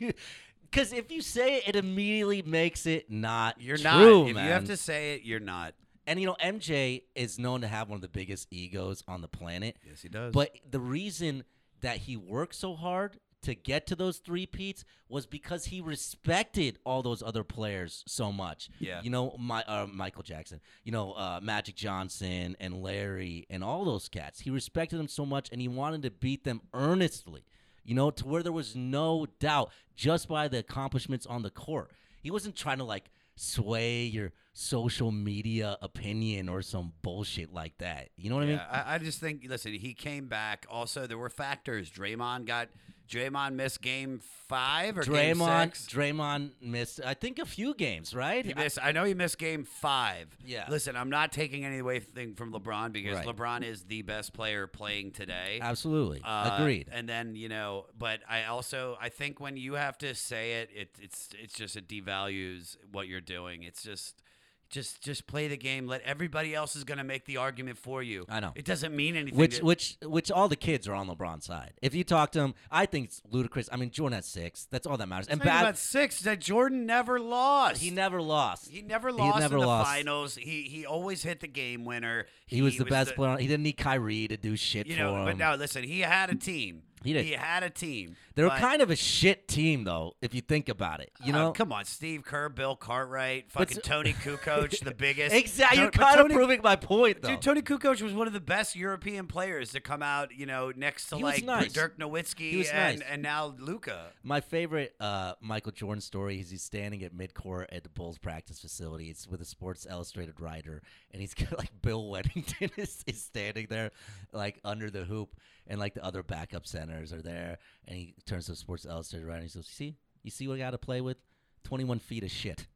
it. Because if you say it, it immediately makes it not You're true, not. If man. you have to say it, you're not. And you know, MJ is known to have one of the biggest egos on the planet. Yes, he does. But the reason that he worked so hard to get to those three peats was because he respected all those other players so much. Yeah. You know, my uh, Michael Jackson, you know, uh, Magic Johnson and Larry and all those cats. He respected them so much and he wanted to beat them earnestly. You know, to where there was no doubt just by the accomplishments on the court. He wasn't trying to like sway your social media opinion or some bullshit like that. You know what I mean? Yeah, I, I just think. Listen, he came back. Also, there were factors. Draymond got. Draymond missed game five or game Draymond, six. Draymond missed, I think, a few games, right? He missed. I know he missed game five. Yeah. Listen, I'm not taking any away from LeBron because Right. LeBron is the best player playing today. Absolutely, Uh, agreed. And then you know, but I also I think when you have to say it, it it's it's just it devalues what you're doing. It's just. Just, just play the game. Let everybody else is going to make the argument for you. I know. it doesn't mean anything. Which, to- which, which, all the kids are on LeBron's side. If you talk to them, I think it's ludicrous. I mean, Jordan had six. That's all that matters. And bad, about six that Jordan never lost. he never lost. He never lost he never in the lost. finals. He he always hit the game winner. He, was the best player. He didn't need Kyrie to do shit You for know, him. but now listen, he had a team. He did. He had a team. They were but- kind of a shit team, though, if you think about it. You Uh, know, come on, Steve Kerr, Bill Cartwright, fucking s- Toni Kukoc, the biggest. exactly. You're but kind of proving my point, though. Dude, Toni Kukoc was one of the best European players to come out, you know, next to He like nice. Dirk Nowitzki and, nice. and now Luka. My favorite uh, Michael Jordan story is he's standing at midcourt at the Bulls practice facility. It's with a Sports Illustrated writer, and he's got like Bill Wennington is, is standing there, like under the hoop, and like the other backup centers are there. And he turns to the Sports Illustrated writer and he says, see, you see what I got to play with? Twenty-one feet of shit."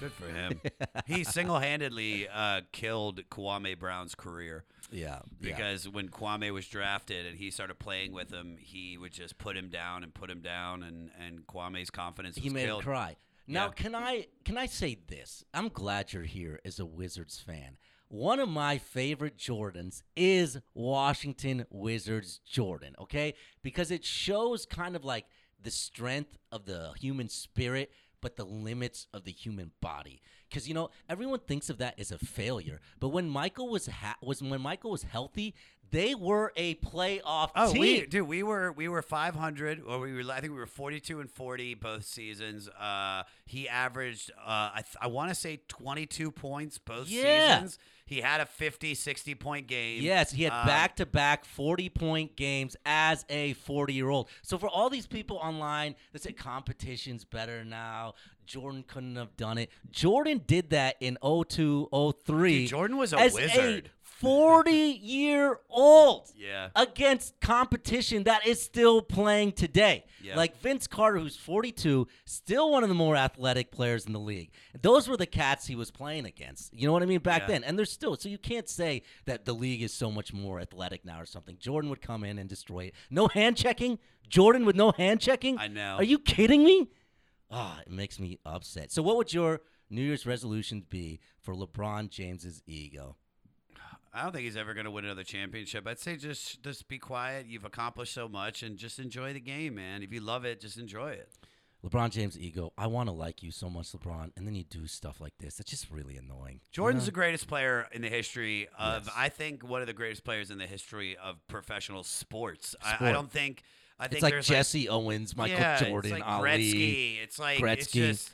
Good for him. he single-handedly uh, killed Kwame Brown's career. Yeah, yeah. Because when Kwame was drafted and he started playing with him, he would just put him down and put him down, and, and Kwame's confidence he was made killed. him cry. Now, Yeah. can I can I say this? I'm glad you're here as a Wizards fan. One of my favorite Jordans is Washington Wizards Jordan, okay? Because it shows kind of like the strength of the human spirit, but the limits of the human body. Because you know everyone thinks of that as a failure, but when Michael was ha- was when Michael was healthy, they were a playoff Oh, team. we dude, we were we were 500, or we were I think we were 42 and 40 both seasons. Uh, he averaged uh, I th- I want to say 22 points both Yeah. seasons. He had a 50, 60 point game. Yes, he had back to back 40 point games as a 40 year old. So, for all these people online that say competition's better now, Jordan couldn't have done it. Jordan did that in 02 03. Dude, Jordan was a wizard. A 40 year old Yeah. against competition that is still playing today. Yeah. Like Vince Carter, who's 42, still one of the more athletic players in the league. Those were the cats he was playing against. You know what I mean? Back Yeah. then. And they're still, so you can't say that the league is so much more athletic now or something. Jordan would come in and destroy it. No hand checking? Jordan with no hand checking? I know. Are you kidding me? Ah, it makes me upset. So, what would your New Year's resolutions be for LeBron James's ego? I don't think he's ever going to win another championship. I'd say just just be quiet. You've accomplished so much, and just enjoy the game, man. If you love it, just enjoy it. LeBron James' ego. I want to like you so much, LeBron, and then you do stuff like this. It's just really annoying. Jordan's You the greatest player in the history of, Yes. I think, one of the greatest players in the history of professional sports. I, I don't think. I think It's like Jesse Owens, Michael yeah, Jordan, it's like Ali, Gretzky. It's like it's just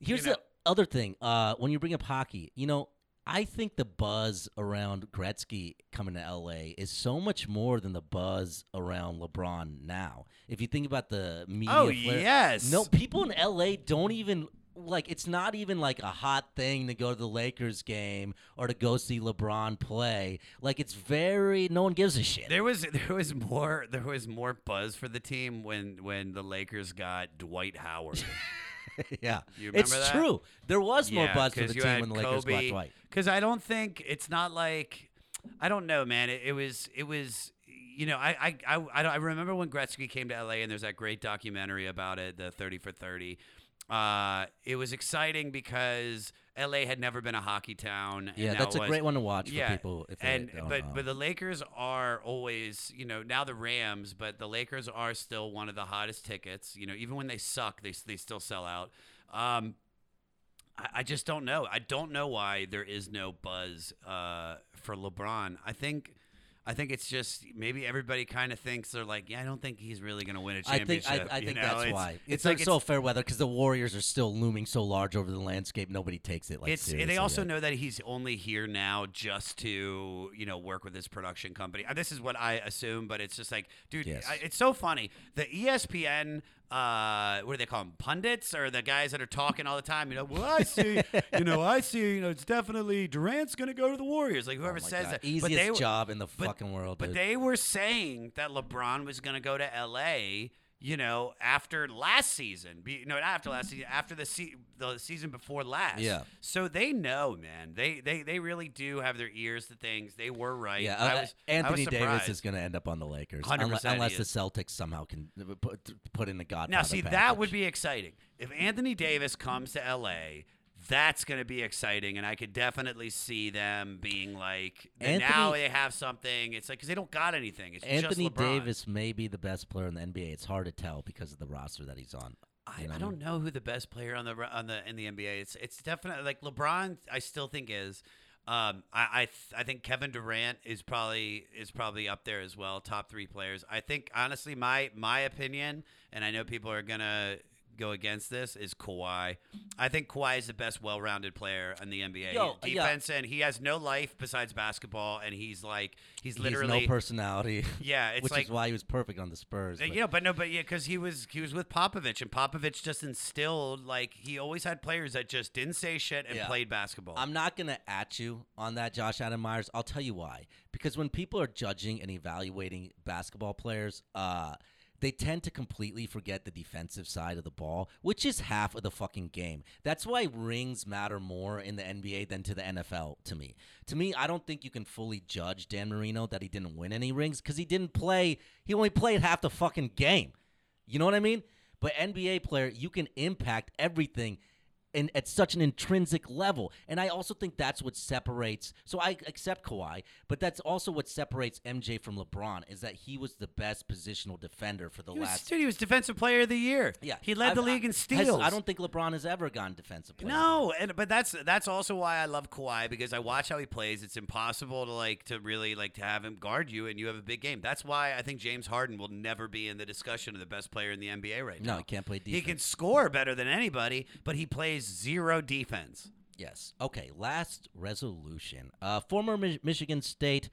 Here's you know- the other thing. Uh, when you bring up hockey, you know, I think the buzz around Gretzky coming to LA is so much more than the buzz around LeBron now. If you think about the media, Oh, flare- yes. no people in LA don't even like. It's not even like a hot thing to go to the Lakers game or to go see LeBron play. Like it's very no one gives a shit. There was there was more there was more buzz for the team when when the Lakers got Dwight Howard. yeah, You it's that? true. There was more Yeah, buzz for the team when the Lakers got Kobe- Dwight. Because I don't think it's not like I don't know, man. It, it was it was you know I I I I, I remember when Gretzky came to LA and there's that great documentary about it, the Thirty for Thirty. Uh, it was exciting because LA had never been a hockey town. and Yeah, that's it a was. great one to watch for yeah, people if they and don't but know. but the Lakers are always you know now the Rams, but the Lakers are still one of the hottest tickets. You know, even when they suck, they they still sell out. Um, I, I just don't know. I don't know why there is no buzz uh, for LeBron. I think. I think it's just maybe everybody kind of thinks they're like, yeah, I don't think he's really going to win a I think championship. I, I think know? that's It's- why It's, it's, like like so fair weather because the Warriors are still looming so large over the landscape. Nobody takes it like it's seriously. they also yet. know that he's only here now just to you know work with his production company. Uh, This is what I assume, but it's just like, dude, Yes. I, it's so funny. The ESPN, uh, what do they call them, pundits or the guys that are talking all the time? You know, well, I see, you know, I see, you know, it's definitely Durant's going to go to the Warriors. Like whoever Oh says God. that, easiest but they were- job in the but- fucking world. But dude. they were saying that LeBron was going to go to LA, you know, after last season. Be, no, not after last season, after the se- the season before last. Yeah. So they know, man. They they they really do have their ears to things. They were right. yeah, uh, was, Anthony Davis is going to end up on the Lakers 100% unless, unless the. Celtics somehow can put, put in the Godfather. Now, see, that would be exciting. If Anthony Davis comes to LA, that's going to be exciting, and I could definitely see them being like, they- now they have something. It's like because they don't got anything. It's Anthony just Davis may be the best player in the NBA. It's hard to tell because of the roster that he's on. I, You know I I don't know who the best player on the on the in the NBA. It's it's definitely like LeBron. I still think is. Um, I I, th- I think Kevin Durant is probably is probably up there as well, top three players. I think honestly, my my opinion, and I know people are gonna go against this, is Kawhi. I think Kawhi is the best well-rounded player in the NBA. Yo, yeah. Defense and he has no life besides basketball, and he's like he's He's literally no personality. Yeah, it's which like- is why he was perfect on the Spurs. But- Yeah, but no, but yeah, because he was he was with Popovich, and Popovich just instilled like he always had players that just didn't say shit and Yeah. played basketball. I'm not gonna at you on that, Josh Adam Meyers. I'll tell you why. Because when people are judging and evaluating basketball players, uh, they tend to completely forget the defensive side of the ball, which is half of the fucking game. That's why rings matter more in the NBA than to the NFL. To me, to me, I don't think you can fully judge Dan Marino that he didn't win any rings because he didn't play. He only played half the fucking game. You know what I mean? But NBA player, you can impact everything and at such an intrinsic level. And I also think that's what separates. So I accept Kawhi, but that's also what separates MJ from LeBron is that he was the best positional defender for the he was, last. dude, he was defensive player of the year. yeah, he led the I've- league in has- steals. I don't think LeBron has ever gone defensive player. No, and but that's that's also why I love Kawhi because I watch how he plays. It's impossible to like to really like to have him guard you, and you have a big game. That's why I think James Harden will never be in the discussion of the best player in the NBA right now. No, he can't play defense. He can score better than anybody, but he plays zero defense. Yes. Okay. Last resolution. Uh, former Mi- Michigan State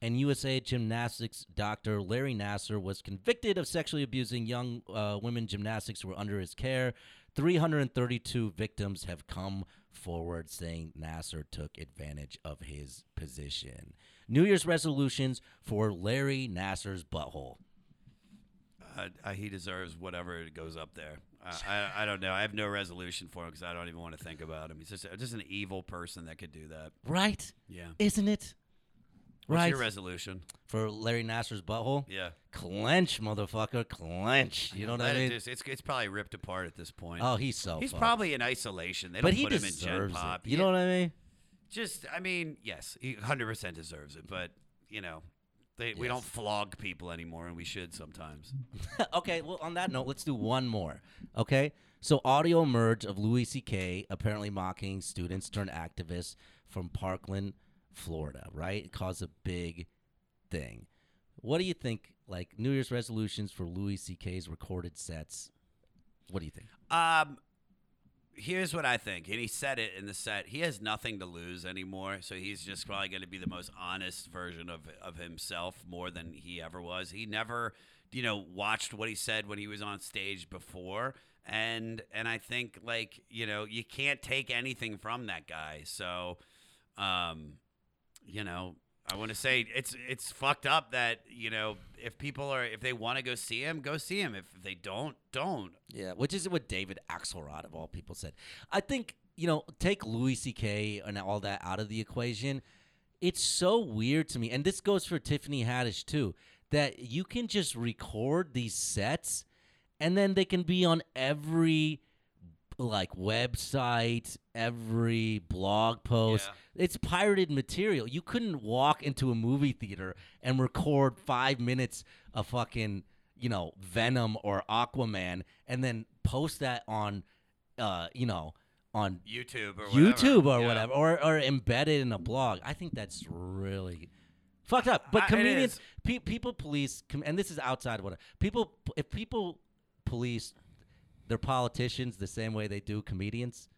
and USA Gymnastics doctor Larry Nassar was convicted of sexually abusing young uh, women gymnastics who were under his care. 332 victims have come forward saying Nassar took advantage of his position. New Year's resolutions for Larry Nassar's butthole. Uh, uh, he deserves whatever goes up there. Uh, I, I don't know. I have no resolution for him because I don't even want to think about him. He's just just an evil person that could do that. Right? Yeah. Isn't it? What's right. your resolution? for Larry Nassar's butthole? Yeah. Clench, motherfucker. Clench. You know what I mean? just- it's it's probably ripped apart at this point. Oh, he's so He's fucked. probably in isolation. They but don't he put him in Gen Pop. it. You know what I mean? Just, I mean, yes, he 100% deserves it. But you know, they, we don't flog people anymore, and we should sometimes. okay, well, on that note, let's do one more. Okay? So, audio emerged of Louis C.K. apparently mocking students turned activists from Parkland, Florida, right? It caused a big thing. What do you think, like, New Year's resolutions for Louis C.K.'s recorded sets? What do you think? Um, here's what I think, and he said it in the set. He has nothing to lose anymore, so he's just probably going to be the most honest version of of himself more than he ever was. He never, you know, watched what he said when he was on stage before, and and I think like you know you can't take anything from that guy. So, um, you know. I want to say it's it's fucked up that you know if people are if they want to go see him go see him if they don't don't Yeah, which is what David Axelrod of all people said. I think you know, take Louis C.K. and all that out of the equation. It's so weird to me, and this goes for Tiffany Haddish too, that you can just record these sets, and then they can be on every like website, every blog post. It's pirated material. You couldn't walk into a movie theater and record five minutes of fucking, you know, Venom or Aquaman and then post that on, uh, you know, on YouTube or YouTube whatever. or Yeah. whatever, or or embedded in a blog. I think that's really fucked up. But I- comedians, pe- people police, com- and this is outside of what people. If people police their politicians the same way they do comedians,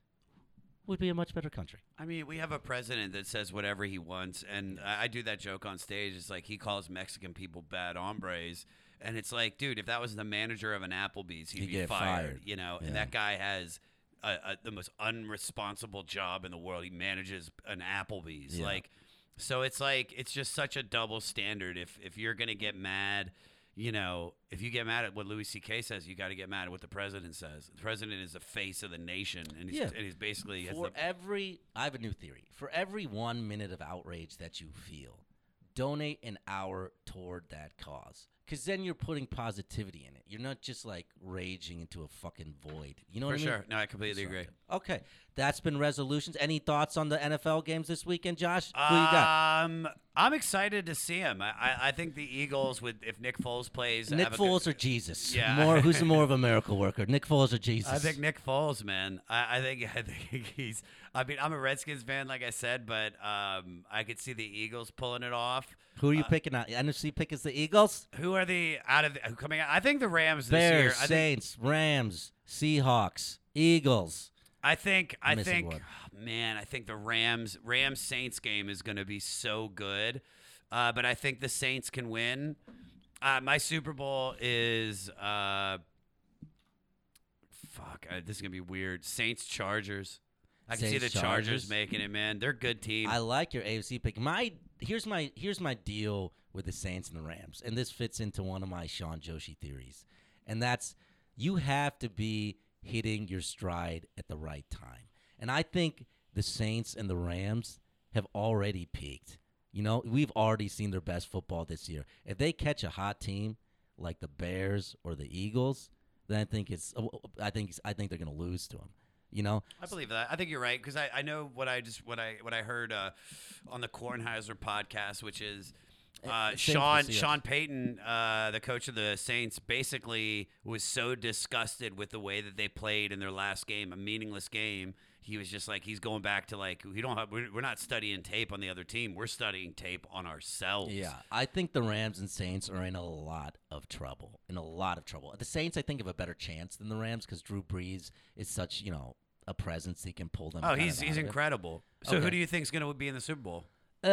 would be a much better country. I mean, we have a president that says whatever he wants, and I I do that joke on stage. It's like he calls Mexican people bad hombres, and it's like, dude, if that was the manager of an Applebee's, he'd He'd be get fired, fired. You know, Yeah. and that guy has a, a, the most unresponsible job in the world. He manages an Applebee's, Yeah. like. So it's like it's just such a double standard. If if you're gonna get mad, you know, if you get mad at what Louis C.K. says, you got to get mad at what the president says. The president is the face of the nation, and he's, Yeah. and he's basically For the, every, I have a new theory. For every one minute of outrage that you feel, donate an hour toward that cause. Because then you're putting positivity in it. You're not just like raging into a fucking void. You know For what I mean? sure. No, I completely agree. Okay, that's been resolutions. Any thoughts on the NFL games this weekend, Josh? Who you got? Um, I'm excited to see him. I, I, think the Eagles would if Nick Foles plays. Nick a good- Foles or Jesus? Yeah. More. Who's more of a miracle worker, Nick Foles or Jesus? I think Nick Foles, man. I, I think I think he's. I mean, I'm a Redskins fan, like I said, but um, I could see the Eagles pulling it off. Who are you picking out? NFC pick is the Eagles, Who are the out of the, who coming out? I think the Rams this Bears, year. I think, Saints, Rams, Seahawks, Eagles. I think. I think. one. Man, I think the Rams Rams Saints game is going to be so good, uh, but I think the Saints can win. Uh, my Super Bowl is. Uh, fuck, uh, this is gonna be weird. Saints Chargers. I can see the Chargers. Chargers. making it, man. They're a good team. I like your AFC pick. My here's my here's my deal with the Saints and the Rams, and this fits into one of my Sean Joshi theories, and that's you have to be hitting your stride at the right time, and I think the Saints and the Rams have already peaked. You know, we've already seen their best football this year. If they catch a hot team like the Bears or the Eagles, then I think it's I think I think they're going to lose to them. You know, I believe that. I think you're right because I, I know what I just what I what I heard uh, on the Kornheiser podcast, which is uh, Sean. Sean Payton, uh, the coach of the Saints, basically was so disgusted with the way that they played in their last game, a meaningless game. He was just like he's going back to like we don't have we're, we're not studying tape on the other team. We're studying tape on ourselves. Yeah, I think the Rams and Saints are in a lot of trouble. In a lot of trouble. The Saints, I think, have a better chance than the Rams because Drew Brees is such, you know, a presence. He can pull them. Out. Oh, he's he's it. incredible. So who do you think's going to be in the Super Bowl? Uh,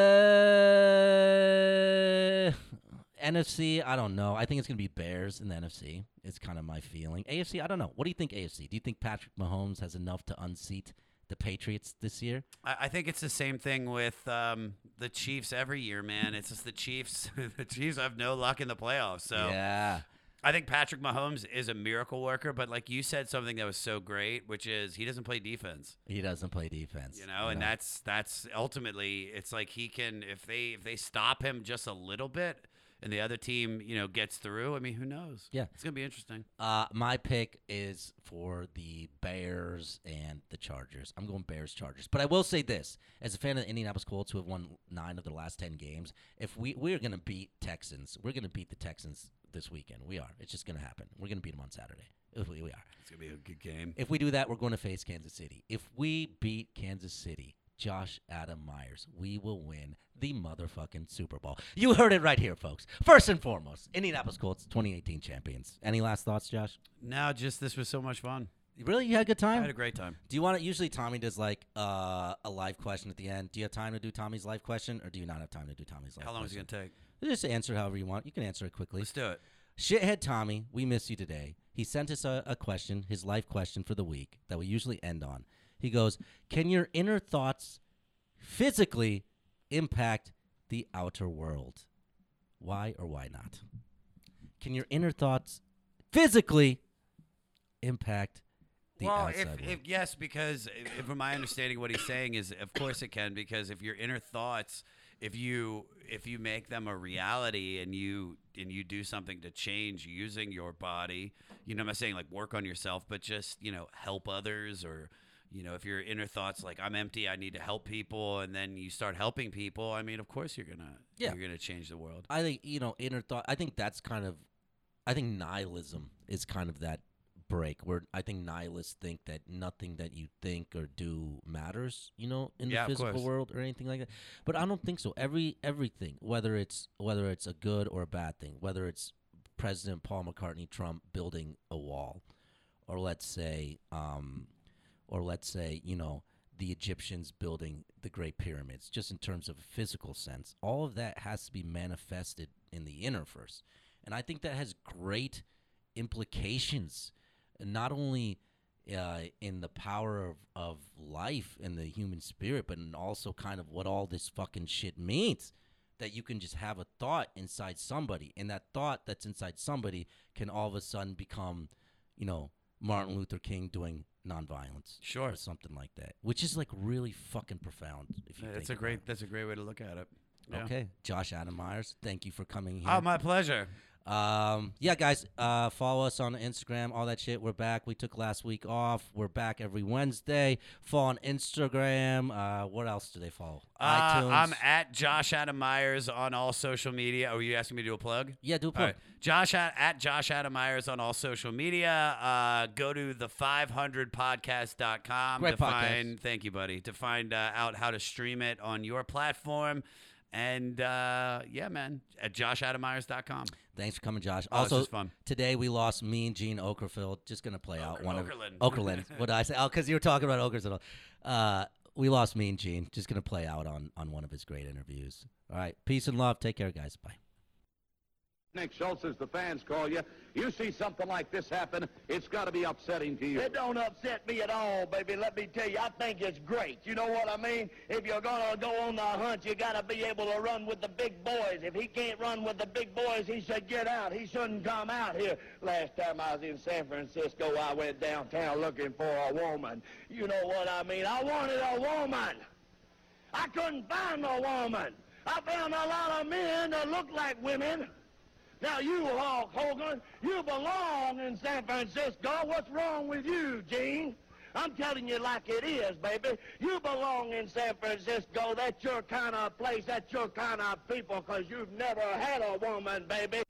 NFC, I don't know. I think it's gonna be Bears in the NFC. It's kind of my feeling. AFC, I don't know. What do you think? AFC? Do you think Patrick Mahomes has enough to unseat the Patriots this year? I, I think it's the same thing with um, the Chiefs every year, man. It's just the Chiefs. the Chiefs have no luck in the playoffs. So yeah. I think Patrick Mahomes is a miracle worker. But like you said, something that was so great, which is he doesn't play defense. He doesn't play defense. You know, and that's that's ultimately it's like he can if they if they stop him just a little bit. And the other team, you know, gets through. I mean, who knows? Yeah. it's gonna be interesting. Uh, my pick is for the Bears and the Chargers. I'm going Bears Chargers, but I will say this: as a fan of the Indianapolis Colts, who have won nine of their last ten games, if we we're going to beat Texans, we're going to beat the Texans this weekend. We are. It's just going to happen. We're going to beat them on Saturday. If we, we are. It's gonna be a good game. If we do that, we're going to face Kansas City. If we beat Kansas City, Josh Adam Meyers, we will win the motherfucking Super Bowl. You heard it right here, folks. First and foremost, Indianapolis Colts 2018 champions. Any last thoughts, Josh? No, just this was so much fun. Really, you had a good time. I had a great time. do you want to? Usually, Tommy does like uh, a live question at the end. Do you have time to do Tommy's live question, or do you not have time to do Tommy's live? How long is it gonna take? Just answer however you want. You can answer it quickly. Let's do it. Shithead Tommy, we miss you today. He sent us a, a question, his life question for the week that we usually end on. He goes, Can your inner thoughts physically impact the outer world? Why or why not? Can your inner thoughts physically impact the well, outside if, world? if yes, because if, from my understanding, what he's saying is, of course it can, because if your inner thoughts, if you if you make them a reality and you and you do something to change using your body, you know, I'm not saying like work on yourself, but just you know help others or. You know, if your inner thoughts like I'm empty, I need to help people, and then you start helping people. I mean, of course you're gonna Yeah. you're gonna change the world. I think you know inner thought. I think that's kind of, I think nihilism is kind of that break where I think nihilists think that nothing that you think or do matters. You know, in Yeah, the physical world or anything like that. But I don't think so. Every everything, whether it's whether it's a good or a bad thing, whether it's President Paul McCartney Trump building a wall, or let's say, um, or let's say, you know, the Egyptians building the Great Pyramids, just in terms of a physical sense. All of that has to be manifested in the inner first. And I think that has great implications, not only uh, in the power of, of life and the human spirit, but in also kind of what all this fucking shit means. That you can just have a thought inside somebody, and that thought that's inside somebody can all of a sudden become, you know, Martin Luther King doing nonviolence, Sure. or something like that, which is like really fucking profound. If you That's a great about that's a great way to look at it. it. Yeah. Okay, Josh Adam Meyers, thank you for coming here. Oh, my pleasure. Um, yeah, guys, uh, follow us on Instagram, all that shit. We're back. We took last week off. We're back every Wednesday. Follow on Instagram. Uh, what else do they follow? Uh, iTunes. I'm at Josh Adam Meyers on all social media. Oh, are you asking me to do a plug? Yeah, do a plug. right. Josh at, at Josh Adam Meyers on all social media. Uh, go to the 500podcast.com Great to podcast. find. Thank you, buddy. To find uh, out how to stream it on your platform. And uh, yeah, man, at joshadamyers.com. Thanks for coming, Josh. Oh, this also, is fun. today we lost Mean Gene Okerfield. Just gonna play out one Okerlund. of Okerlund. what did I say? Oh, because you were talking about Okers and all. Uh, we lost Mean Gene. Just gonna play out on on one of his great interviews. All right, peace and love. Take care, guys. Bye. Nick Schultz, as the fans call you, you see something like this happen, it's got to be upsetting to you. It don't upset me at all, baby. Let me tell you, I think it's great. You know what I mean? If you're gonna go on the hunt, you gotta be able to run with the big boys. If he can't run with the big boys, he should get out. He shouldn't come out here. Last time I was in San Francisco, I went downtown looking for a woman. You know what I mean? I wanted a woman. I couldn't find no woman. I found a lot of men that look like women. Now you, Hulk Hogan, you belong in San Francisco. What's wrong with you, Gene? I'm telling you like it is, baby. You belong in San Francisco. That's your kind of place. That's your kind of people, because you've never had a woman, baby.